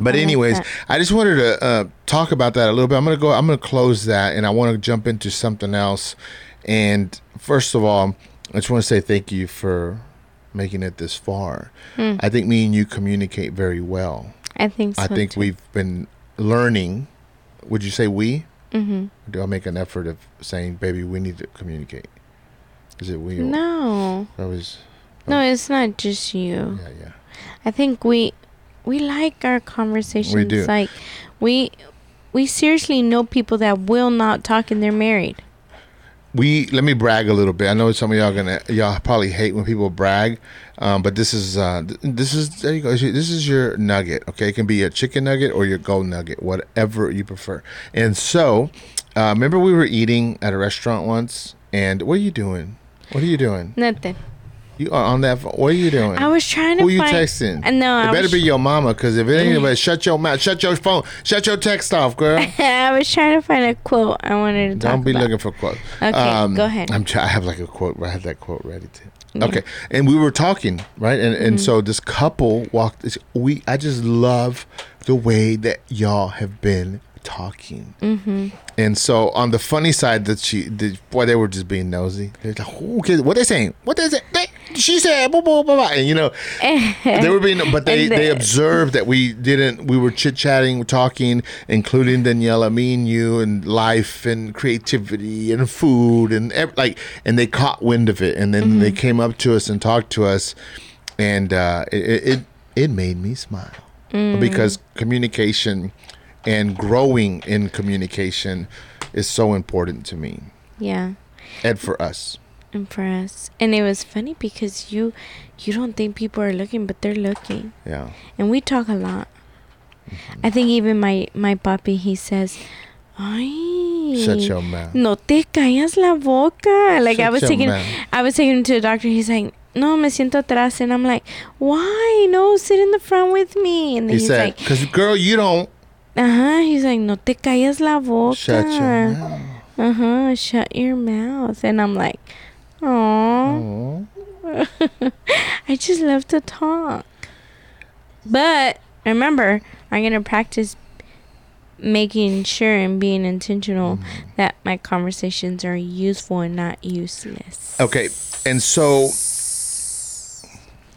But I anyways. I just wanted to uh, talk about that a little bit. I'm gonna go. I'm gonna close that, and I want to jump into something else. And first of all, I just want to say thank you for making it this far. Hmm. I think me and you communicate very well. I think so. I think we've been learning. Would you say we? Mm-hmm. Do I make an effort of saying, "Baby, we need to communicate"? Is it we? Or No. That was. No, it's not just you. Yeah, yeah. I think we we like our conversations. We do. Like we we seriously know people that will not talk and they're married. we let me brag a little bit. I know some of y'all gonna y'all probably hate when people brag, um, but this is uh, this is there you go. This is your nugget. Okay, it can be a chicken nugget or your gold nugget, whatever you prefer. And so, uh, remember we were eating at a restaurant once, and what are you doing? What are you doing? Nothing. You are on that? phone. What are you doing? I was trying to Who are you find. texting? Uh, no, it I better was, be your mama, because if it ain't anybody, shut your mouth, shut your phone, shut your text off, girl. I was trying to find a quote I wanted to talk Don't be about. looking for quotes. Okay, go ahead. I'm try- I have like a quote. I had that quote ready too. Okay, and we were talking right, and and so this couple walked. this- We I just love the way that y'all have been talking. Mm-hmm. And so on the funny side, that she, the, boy, they were just being nosy. They're like, okay, what they saying? What they say? They, she said, blah, blah, blah, blah. and you know, they were being, but they they observed that we didn't. We were chit chatting, talking, including Daniela, me and you, and life and creativity and food and ev- like, and they caught wind of it, and then they came up to us and talked to us, and uh, it, it it made me smile because communication and growing in communication is so important to me Yeah. and for us. And for us. And it was funny because you you don't think people are looking, but they're looking. Yeah. And we talk a lot. I think even my my puppy he says, Ay, Shut your mouth. no te callas la boca. Like I Shut was your taking mouth. I was taking him to the doctor. He's like, no, me siento atrás, and I'm like, why? No, sit in the front with me. And then He he's said, like, "Because girl, you don't uh huh. He's like, no te callas la boca. shut your mouth." Uh huh. Shut your mouth. And I'm like, oh. Aw. I just love to talk. But remember, I'm gonna practice making sure and being intentional Mm-hmm. that my conversations are useful and not useless. Okay, and so,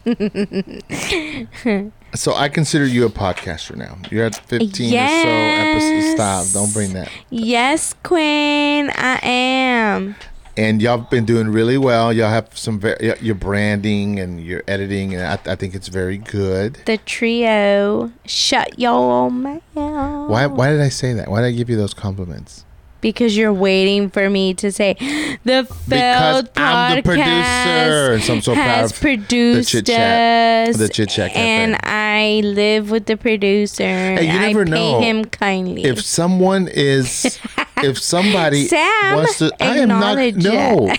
so I consider you a podcaster now. You're at 15 or so episodes. Stop! Don't bring that. Yes, Queen, I am. And y'all have been doing really well. Y'all have some very, your branding and your editing, and I, I think it's very good. The trio. Shut your mouth. Why? Why did I say that? Why did I give you those compliments? Because you're waiting for me to say the Because failed I'm the producer, podcast so I'm so has of produced Chit Chat- us, the Chit Chat and I live with the producer. Hey, you I never pay know. him kindly. If someone is, if somebody Sam, wants to, I am not. No,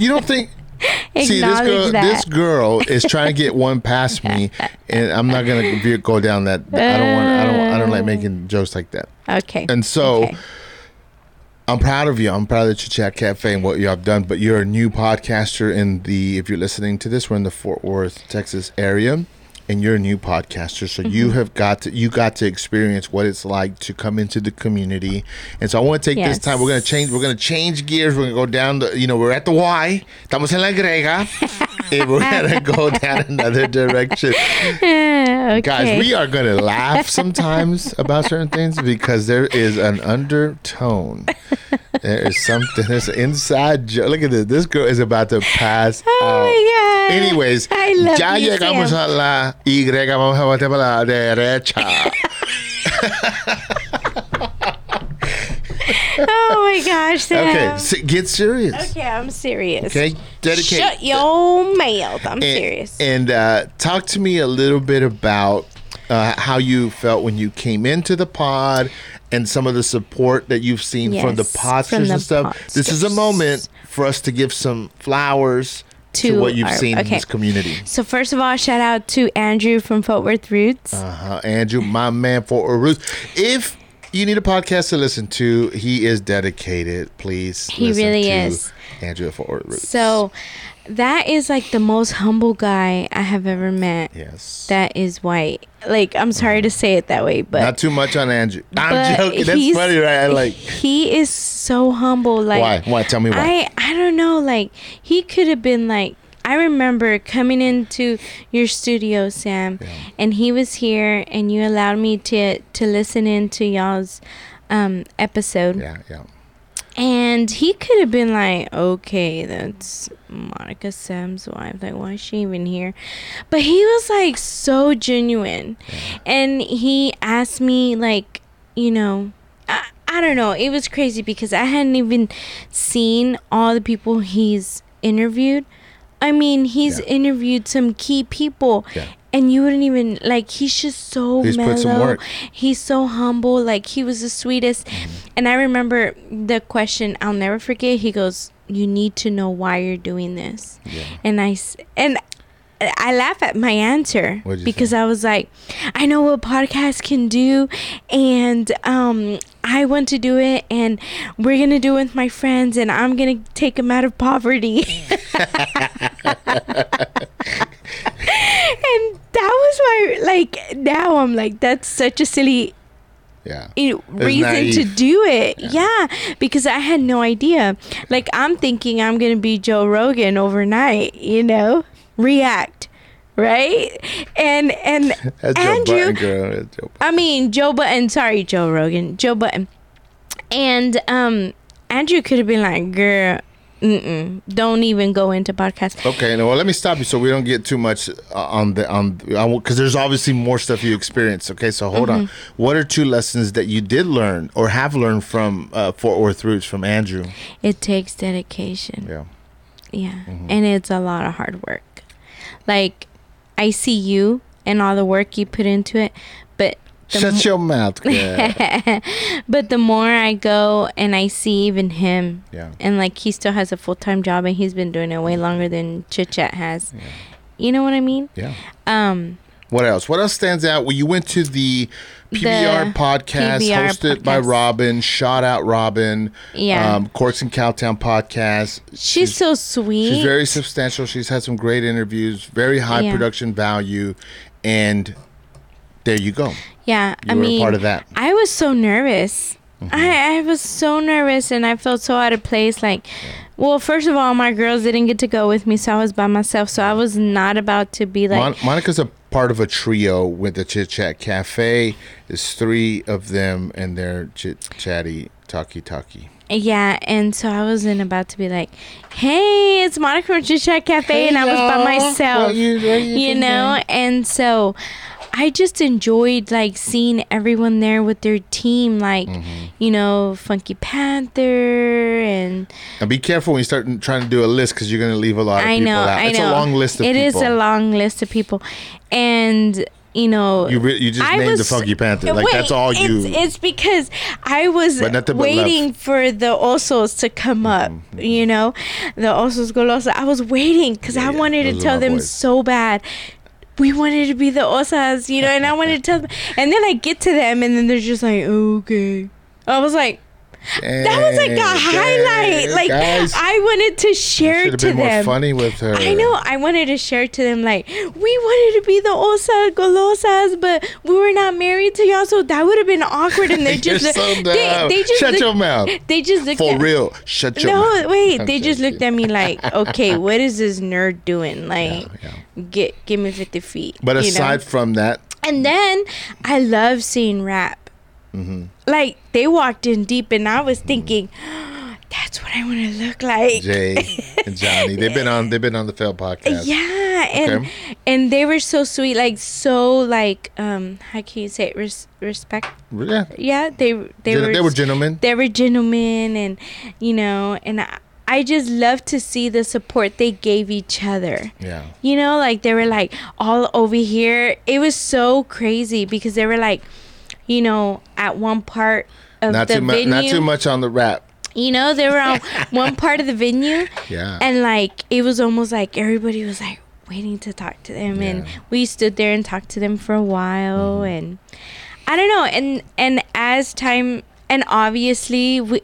you don't think. See, this girl, that. this girl is trying to get one past me, and I'm not gonna go down that. I don't want. I don't. I don't like making jokes like that. okay. And so, Okay. I'm proud of you. I'm proud of the Chat Cafe and what you have done. But you're a new podcaster in the. If you're listening to this, we're in the Fort Worth, Texas area, and you're a new podcaster. So you Mm-hmm. have got to. You got to experience what it's like to come into the community. And so I want to take this time. We're gonna change. We're gonna change gears. We're gonna go down the. You know, we're at the Y. Estamos en la Grega. and we're gonna go down another direction. okay. Guys, we are going to laugh sometimes about certain things because there is an undertone. There is something. There's an inside joke. Look at this. This girl is about to pass Oh out. my god. Anyways, I love ya llegamos Sam. a la Y. Vamos a voltear para la derecha. Oh my gosh, Sam. Okay, s- get serious. Okay, I'm serious. Okay, dedicate. Shut your mouth. I'm and, serious. And uh, talk to me a little bit about uh, how you felt when you came into the pod and some of the support that you've seen from the Yes, podsters from the and stuff. This is a moment for us to give some flowers to, To what you've our- seen in this community. so first of all, shout out to Andrew from Fort Worth Roots. Uh-huh. Andrew, my man, for Ruth. If you need a podcast to listen to, he is dedicated. Please, He really is. Andrew at Fort Worth Roots. so that is like the most humble guy I have ever met. yes, That is white. Like I'm sorry to say it that way, but not too much on Andrew. I'm joking. That's funny, right? I like. he is so humble. Like why? Why? Tell me why. I I don't know. Like he could have been like. I remember coming into your studio, Sam, and he was here, and you allowed me to to listen into y'all's um, episode, yeah, yeah. And he could have been like, "Okay, that's Monica Sam's wife. Like, why is she even here?" But he was like so genuine, and he asked me like, you know, I, I don't know. It was crazy because I hadn't even seen all the people he's interviewed. I mean, he's Yeah. interviewed some key people. Yeah. And you wouldn't even like he's just so He's mellow. put some work. He's so humble. Like he was the sweetest. Mm-hmm. And I remember the question I'll never forget. He goes, "You need to know why you're doing this." Yeah. And i and I laugh at my answer because say? I was like, I know what podcast can do, and um, I want to do it, and we're gonna do it with my friends, and I'm gonna take them out of poverty. and was my like. Now I'm like, that's such a silly Yeah. reason to do it. Yeah. because I had no idea. Like I'm thinking I'm gonna be Joe Rogan overnight. You know, react, right? And and Andrew. Girl. That's Joe Budden. I mean Joe Budden. Sorry, Joe Rogan. Joe Budden. And um, Andrew could have been like, "Girl, mm-mm, don't even go into podcast." Okay, now well, let me stop you so we don't get too much uh, on the on because there's obviously more stuff you experienced. Okay, so hold on. Mm-hmm. What are two lessons that you did learn or have learned from uh, Fort Worth Roots from Andrew? It takes dedication. Yeah, Yeah. Mm-hmm. And it's a lot of hard work. Like I see you and all the work you put into it, shut your mouth. But the more I go and I see even him yeah. and like he still has a full-time job and he's been doing it way longer than Chit Chat has. You know what I mean? yeah. Um What else? What else stands out? Well, you went to the PBR The podcast PBR hosted by. Robin. Shout out Robin. Yeah. Um, Corks and Cowtown podcast. she's, so sweet. She's very substantial. She's had some great interviews, very high Yeah. production value, and there you go. Yeah, You I mean part of that. I was so nervous. Mm-hmm. I, I was so nervous and I felt so out of place. Like, well, first of all, my girls didn't get to go with me, so I was by myself. So I was not about to be like, Mon- Monica's a part of a trio with the Chit Chat Cafe. There's three of them, and they're chit chatty, talky talky. yeah. And so I wasn't about to be like, hey, it's Monica from Chit Chat Cafe, and I was by myself. You, you you know and so I just enjoyed like seeing everyone there with their team, like Mm-hmm. you know, Funky Panther and And be careful when you start trying to do a list because you're going to leave a lot of I people know, out. I it's know. a long list of It people. is a long list of people, and you know, You re- you just I named the Funky Panther. Like Wait, that's all you. It's, it's because I was But nothing but love. Mm-hmm. waiting for the osos to come up. You know, the osos golosa. I was waiting because Yeah, I wanted to tell them so bad. We wanted to be the osas, you know, and I wanted to tell them. And then I get to them, and then they're just like, okay. I was like, that was like a highlight. dang, Like guys, I wanted to share to been more them. funny with her. I know. I wanted to share to them like we wanted to be the osa golosas, but we were not married to y'all, so that would have been awkward. And they You're just so they, they just Shut looked, your mouth. they just looked For at, real. Shut your No, mouth. wait. I'm they just looked at me like, okay, what is this nerd doing? Like, Yeah. get give me fifty feet. But you know? aside from that, And then I love seeing rap. Mm-hmm. Like they walked in deep, and I was thinking, that's what I want to look like. Jay and Johnny, they've been on they've been on the Fail podcast. Yeah, and Okay. and they were so sweet, like so like um how can you say it? Res- respect? Yeah. Yeah, they they Gen- were they were gentlemen. they were gentlemen, and you know, and I, I just love to see the support they gave each other. Yeah. You know, like they were like all over here. It was so crazy because they were like, you know, at one part of Not the too venue. not too much on the rap. You know, they were on one part of the venue, Yeah. and like it was almost like everybody was like waiting to talk to them, and Yeah. Mm-hmm. we stood there and talked to them for a while, and I don't know, and and as time and obviously we,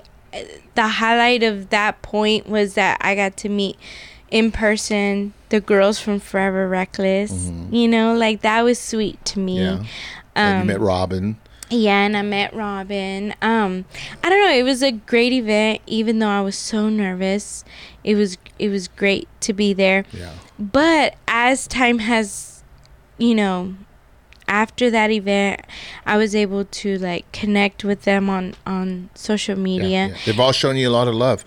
the highlight of that point was that I got to meet in person the girls from Forever Reckless. You know, like that was sweet to me. Mm-hmm. yeah. And you Um, met Robin. Yeah, and I met Robin. Um, I don't know. It was a great event, even though I was so nervous. It was it was great to be there. Yeah. But as time has, you know, after that event, I was able to like connect with them on on social media. Yeah, yeah. They've all shown you a lot of love.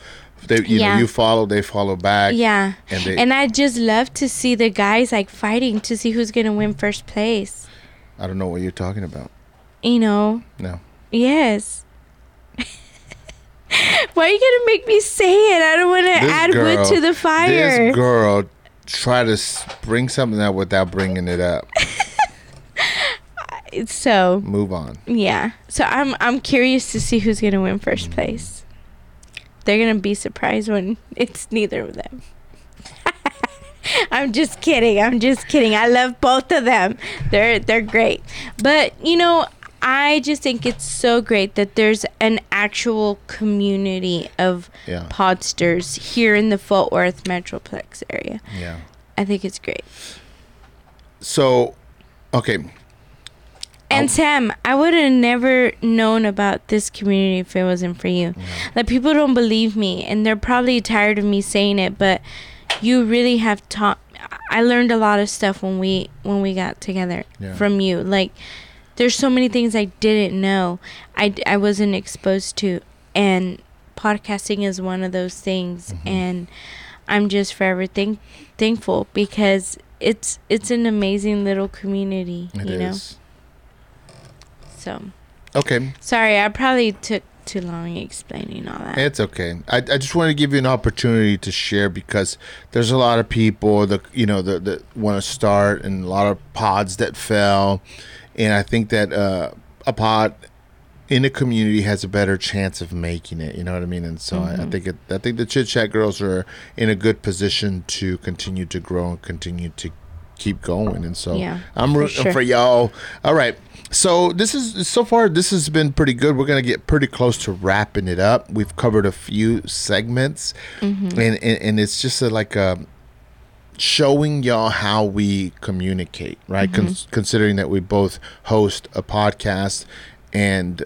They, you Yeah. know, you follow, they follow back. Yeah. And they, And I just love to see the guys like fighting to see who's gonna win first place. I don't know what you're talking about. You know. No. Yes. Why are you gonna make me say it? I don't want to add wood to the fire. This girl try to bring something up without bringing it up. It's so Move on. yeah. So I'm I'm curious to see who's gonna win first mm. place. They're gonna be surprised when it's neither of them. I'm just kidding. I'm just kidding. I love both of them. They're they're great. But you know, I just think it's so great that there's an actual community of Yeah. podsters here in the Fort Worth Metroplex area. Yeah. I think it's great. So, okay. And I'll- Sam, I would have never known about this community if it wasn't for you. Like people don't believe me, and they're probably tired of me saying it, but you really have taught. I learned a lot of stuff when we when we got together Yeah. from you. Like there's so many things I didn't know, I, I wasn't exposed to, and podcasting is one of those things, Mm-hmm. and I'm just forever thank thankful because it's it's an amazing little community. It you know. So Okay. sorry, I probably took too long explaining all that. It's okay. I, I just want to give you an opportunity to share because there's a lot of people that you know that, that want to start and a lot of pods that fell, and I think that uh, a pod in a community has a better chance of making it. You know what I mean? And so I, I think it, I think the chit chat girls are in a good position to continue to grow and continue to keep going. And so Yeah, I'm for rooting sure. for y'all. All right. So this is so far. This has been pretty good. We're gonna get pretty close to wrapping it up. We've covered a few segments, Mm-hmm. and, and and it's just a, like a showing y'all how we communicate, right? Mm-hmm. Con- considering that we both host a podcast, and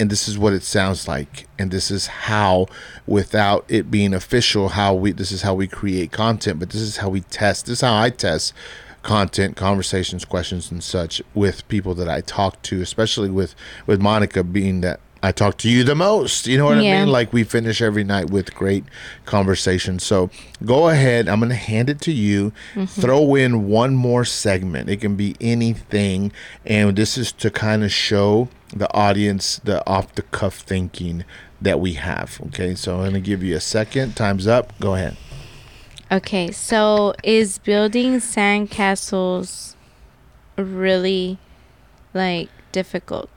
and this is what it sounds like, and this is how, without it being official, how we this is how we create content, but this is how we test. This is how I test content conversations questions and such with people that i talk to especially with with monica being that I talk to you the most. You know what I mean? Like we finish every night with great conversation. So go ahead. I'm going to hand it to you. Mm-hmm. Throw in one more segment. It can be anything. And this is to kind of show the audience the off the cuff thinking that we have. Okay. So I'm going to give you a second. Time's up. Go ahead. Okay, so is building sandcastles really like difficult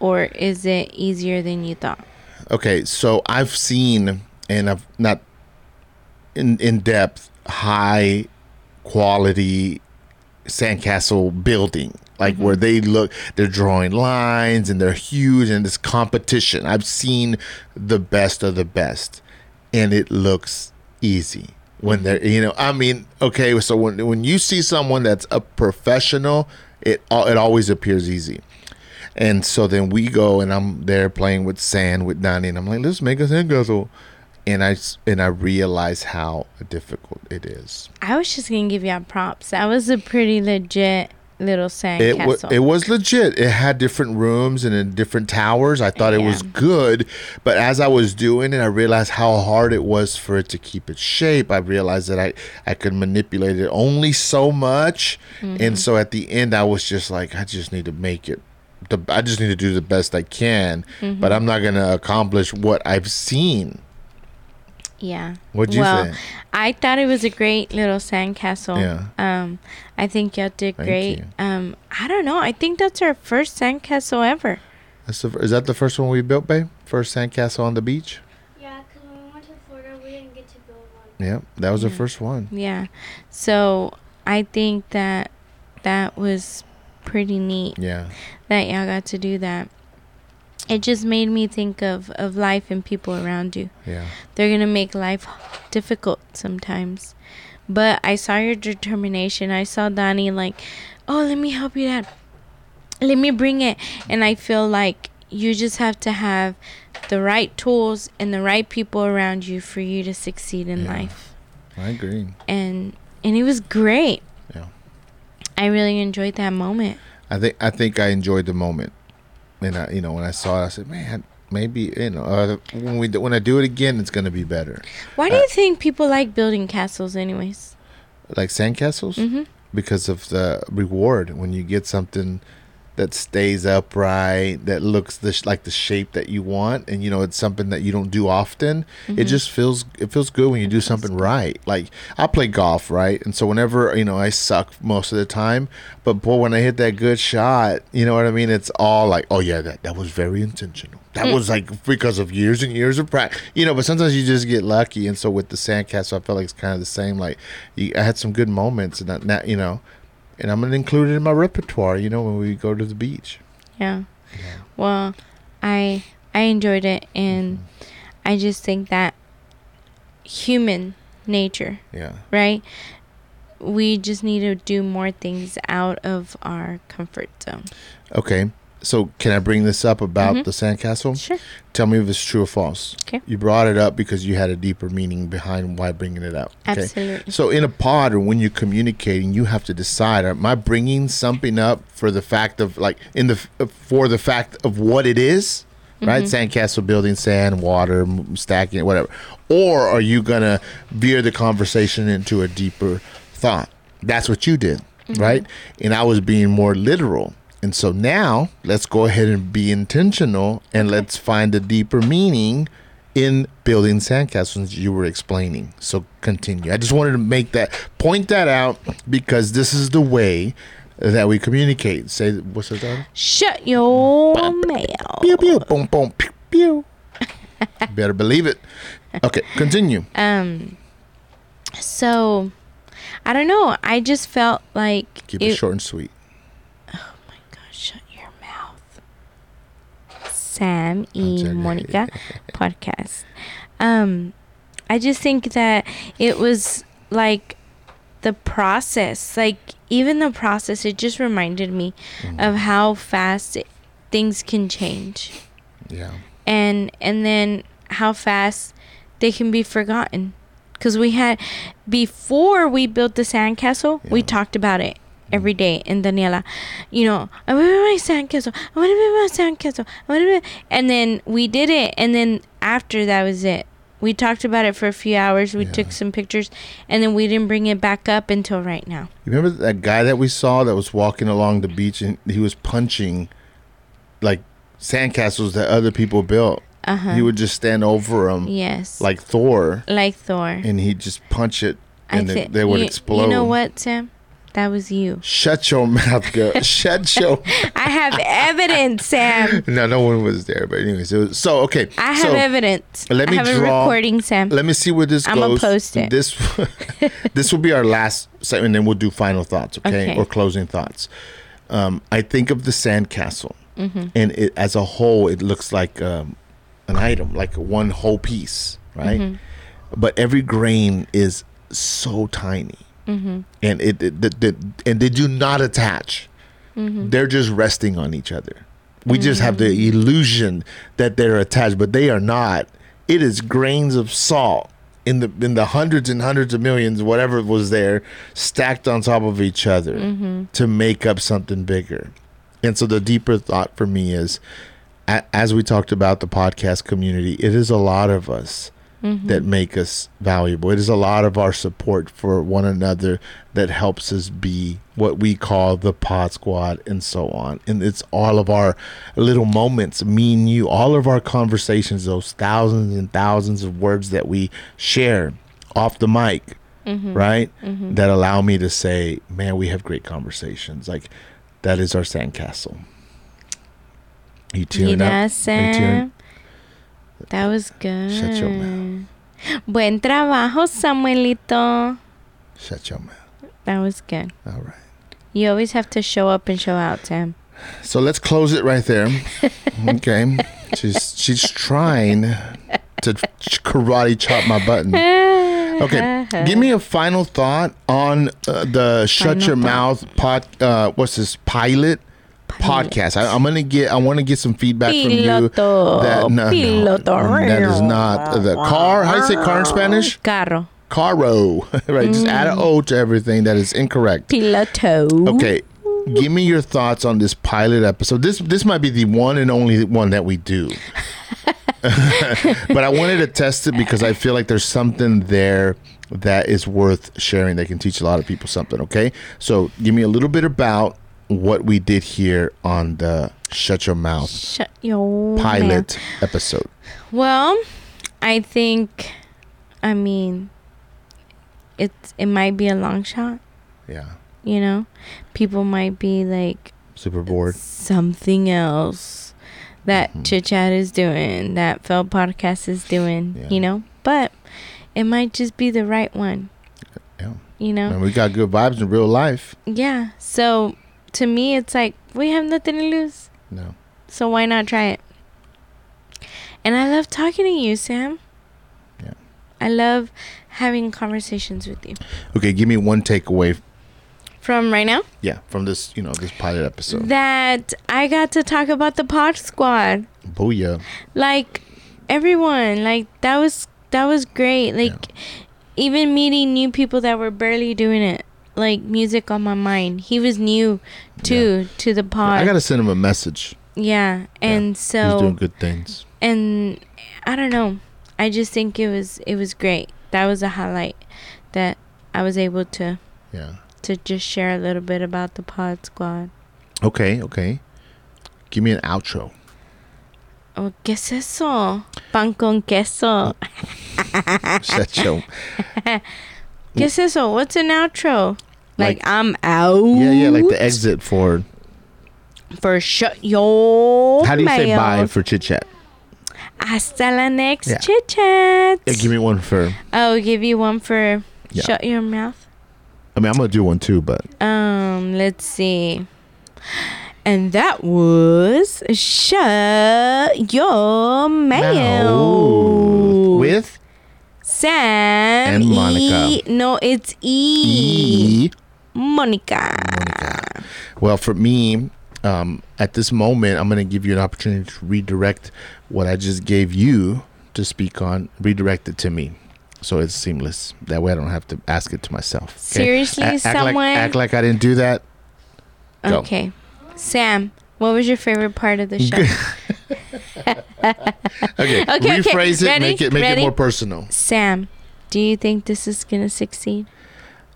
or is it easier than you thought? Okay, so I've seen and I've not in in depth high quality sandcastle building like where mm-hmm. they look they're drawing lines and they're huge and it's competition. I've seen the best of the best and it looks easy when mm-hmm. they're you know I mean okay so when when you see someone that's a professional it it always appears easy. And so then we go, and I'm there playing with sand with Donnie, and I'm like, let's make a sandcastle. And I and I realize how difficult it is. I was just gonna give y'all props. That was a pretty legit little It was sandcastle. it was legit. It had different rooms and in different towers. I thought it was good, but as I was doing it, I realized how hard it was for it to keep its shape. I realized that I I could manipulate it only so much, Mm-hmm. and so at the end, I was just like, I just need to make it. The, I just need to do the best I can, Mm-hmm. but I'm not gonna accomplish what I've seen. yeah. What'd you well, think? I thought it was a great little sandcastle. Yeah. Um, I think y'all did Thank great. you. Um, I don't know. I think that's our first sandcastle ever. That's the, is that the first one we built, babe? First sandcastle on the beach. Yeah, because when we went to Florida, we didn't get to build one. Yeah, that was the first one. Yeah. So I think that that was pretty neat Yeah, that y'all got to do that. It just made me think of, of life and people around you. yeah. They're going to make life difficult sometimes. But I saw your determination. I saw Donnie like, oh, let me help you that. Let me bring it. And I feel like you just have to have the right tools and the right people around you for you to succeed in Yeah. life. I agree. And and it was great. I really enjoyed that moment. I think I think I enjoyed the moment, and I, you know, when I saw it, I said, "Man, maybe you know, uh, when we when I do it again, it's gonna be better." Why do Uh, you think people like building castles anyways? Like sandcastles, Mhm. because of the reward when you get something that stays upright, that looks the sh- like the shape that you want, and you know, it's something that you don't do often. It just feels it feels good when you do something right. Like I play golf, right, and so whenever you know I suck most of the time, but boy, when I hit that good shot, you know what I mean. It's all like, oh yeah, that that was very intentional. That was like because of years and years of practice, you know. But sometimes you just get lucky, and so with the sandcastle, I felt like it's kind of the same. Like you, I had some good moments, and that you know, and I'm gonna include it in my repertoire. You know, when we go to the beach. Yeah. yeah. Well, I I enjoyed it and mm-hmm. I just think that human nature, Yeah. right? We just need to do more things out of our comfort zone. Okay. So can I bring this up about Mhm. the sandcastle? Sure. Tell me if it's true or false. Okay. You brought it up because you had a deeper meaning behind why bringing it up. Okay. Absolutely. So in a pod or when you're communicating, you have to decide: Am I bringing something up for the fact of like in the uh, for the fact of what it is, right? Mm-hmm. Sandcastle building, sand, water, stacking, it, whatever, or are you gonna veer the conversation into a deeper thought? That's what you did, mm-hmm. right? And I was being more literal. And so now let's go ahead and be intentional and let's find a deeper meaning in building sandcastles you were explaining. So continue. I just wanted to make that point that out because this is the way that we communicate. Say what's that? Shut your mouth. Pew pew boom boom pew pew. Better believe it. Okay, continue. Um so I don't know. I just felt like Keep it, short and sweet. God, shut your mouth. Sam I'm E. Monica podcast. Um, I just think that it was like the process, like even the process, it just reminded me Mm-hmm. of how fast it, things can change, Yeah. and and then how fast they can be forgotten. Because we had before we built the sandcastle, we talked about it every day. And Daniela, you know, I want to be my sandcastle. I want to be my sandcastle. I want to be. And then we did it. And then after that was it. We talked about it for a few hours. We Yeah. took some pictures, and then we didn't bring it back up until right now. You remember that guy that we saw that was walking along the beach and he was punching like sandcastles that other people built. Uh huh. He would just stand over them yes. like Thor like Thor. and he'd just punch it and they, they would you, explode. You know what, Sam? That was you. Shut your mouth, girl. Shut your. I have evidence, Sam. No, no one was there. But anyways, was so okay. I have so, evidence. let me I have draw- a recording, Sam. Let me see where this I'ma goes. post it. This this will be our last segment, and then we'll do final thoughts, okay, Okay. or closing thoughts. Um, I think of the sandcastle, Mm-hmm. and it as a whole, it looks like um, an item, like one whole piece, right? Mm-hmm. But every grain is so tiny, Mm-hmm. and it, it the, the, and they do not attach. Mm-hmm. They're just resting on each other. We just have the illusion that they're attached, but they are not. It is grains of salt in the in the hundreds and hundreds of millions, whatever was there, stacked on top of each other Mm-hmm. to make up something bigger. And so the deeper thought for me is, a- as we talked about the podcast community, it is a lot of us Mm-hmm. that make us valuable. It is a lot of our support for one another that helps us be what we call the pod squad and so on. And it's all of our little moments, me and you, all of our conversations, those thousands and thousands of words that we share off the mic, Mm-hmm. right? That allow me to say, man, we have great conversations. Like that is our sandcastle. You tearing up? Mira, Are you tearing- Sam. That was good. Shut your mouth. Buen trabajo, Samuelito. Shut your mouth. That was good. All right. You always have to show up and show out, Sam. So let's close it right there. Okay. she's she's trying to karate chop my button. Okay. Give me a final thought on uh, the Shut Final Your thought. Mouth pod uh what's this pilot podcast. I, I'm going to get I want to get some feedback from you. Piloto. That, no, no, that is not the car. How do you say car in Spanish? Carro. Caro. right. Just add an O to everything that is incorrect. Piloto. Okay, give me your thoughts on this pilot episode. This this might be the one and only one that we do. but I wanted to test it because I feel like there's something there that is worth sharing that can teach a lot of people something, okay? So, give me a little bit about what we did here on the Shut Your Mouth Shut your pilot episode. Well, I think, I mean, it's it might be a long shot. Yeah. You know, people might be like Super bored. something else that Mhm. Chit Chat is doing, that Failed Podcast is doing. Yeah. You know, but it might just be the right one. Yeah. You know. And we got good vibes in real life. Yeah. So to me, it's like we have nothing to lose. No. So why not try it? And I love talking to you, Sam. Yeah. I love having conversations with you. Okay, give me one takeaway From right now, yeah, from this, you know, this pilot episode. that I got to talk about the Pod Squad. Booyah. Like everyone, like that was that was great. Like even meeting new people that were barely doing it. Like music on my mind. He was new too to the pod. I got to send him a message. yeah, and He's so he's doing good things. and I don't know. I just think it was it was great. That was a highlight that I was able to Yeah. to just share a little bit about the Pod Squad. Okay, okay. Give me an outro. Oh, ¿qué es eso? Pan con queso. Shut your. ¿Qué es eso? What's an outro? Like, Like- I'm out. Yeah, yeah, like the exit for. for shut your How do you say bye for chit chat? Hasta la next Yeah. chit chat. Yeah, give me one for. I'll give you one for Yeah. shut your mouth. I mean, I'm gonna do one too, but Um, let's see. And that was shut your mouth with Sam And Monica. E- no, it's E. E. Monica. Monica. Well, for me, um, at this moment, I'm going to give you an opportunity to redirect what I just gave you to speak on, redirect it to me. So it's seamless. That way I don't have to ask it to myself. okay? Seriously, A- act someone. Like, act like I didn't do that. Go. Okay. Sam, what was your favorite part of the show? Okay, okay, rephrase it, ready? make it make Ready? it more personal. Sam, do you think this is going to succeed?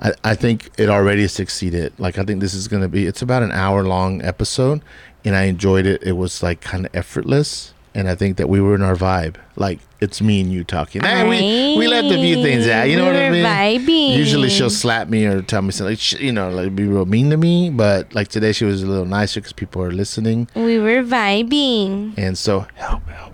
I, I think it already succeeded. Like I think this is gonna be. It's about an hour long episode, and I enjoyed it. It was like kind of effortless, and I think that we were in our vibe. Like it's me and you talking. Hey, we we left a few things out. You know we what I mean? vibing. Usually she'll slap me or tell me something, like, you know, like be real mean to me. But like today, she was a little nicer because people are listening, We were vibing. and so help, help, help,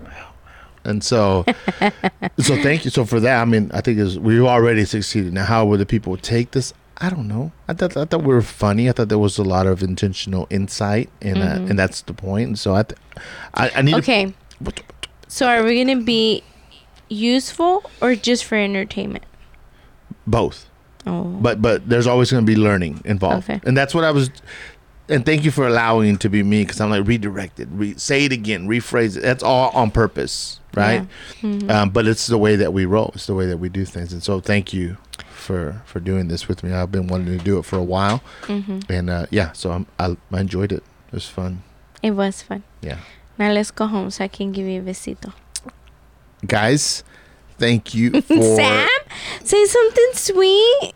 and so so thank you. So for that, I mean, I think is we already succeeded. Now, how will the people take this? I don't know. I thought I thought we were funny. I thought there was a lot of intentional insight, and uh, and that's the point. And so I, th- I, I need Okay. So are we going to be useful or just for entertainment? both. Oh. but but there's always going to be learning involved Okay. and that's what i was and thank you for allowing to be me because i'm like redirected re- say it again rephrase it that's all on purpose right Mm-hmm. um, but it's the way that we roll it's the way that we do things and so thank you for for doing this with me i've been wanting to do it for a while Mhm. and uh, yeah so I'm, I, I enjoyed it it was fun It was fun. yeah Now let's go home so I can give you a besito. guys thank you for Sam, say something sweet.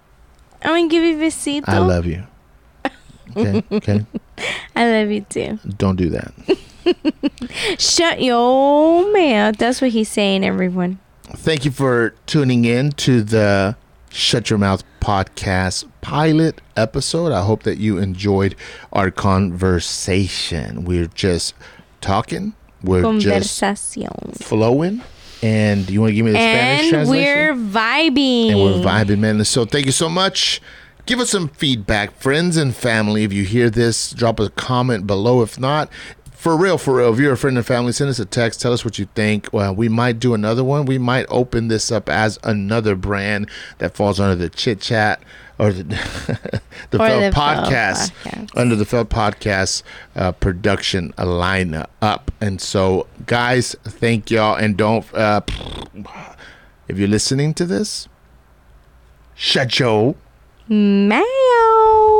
I'm to give you a besito. i love you okay okay I love you too. don't do that Shut your mouth. That's what he's saying, everyone. Thank you for tuning in to the Shut Your Mouth podcast pilot episode. I hope that you enjoyed our conversation. We're just talking, we're just flowing. And you want to give me the Spanish translation? And we're vibing. and we're vibing, man. So thank you so much. Give us some feedback, friends and family. If you hear this, drop a comment below. If not, for real, for real, if you're a friend and family, send us a text. Tell us what you think. Well, we might do another one. We might open this up as another brand that falls under the chit chat or the the Or Failed the podcast Podcast. under the Failed podcast uh, production line up. And so, guys, thank y'all, and don't uh, if you're listening to this, shut your Meow.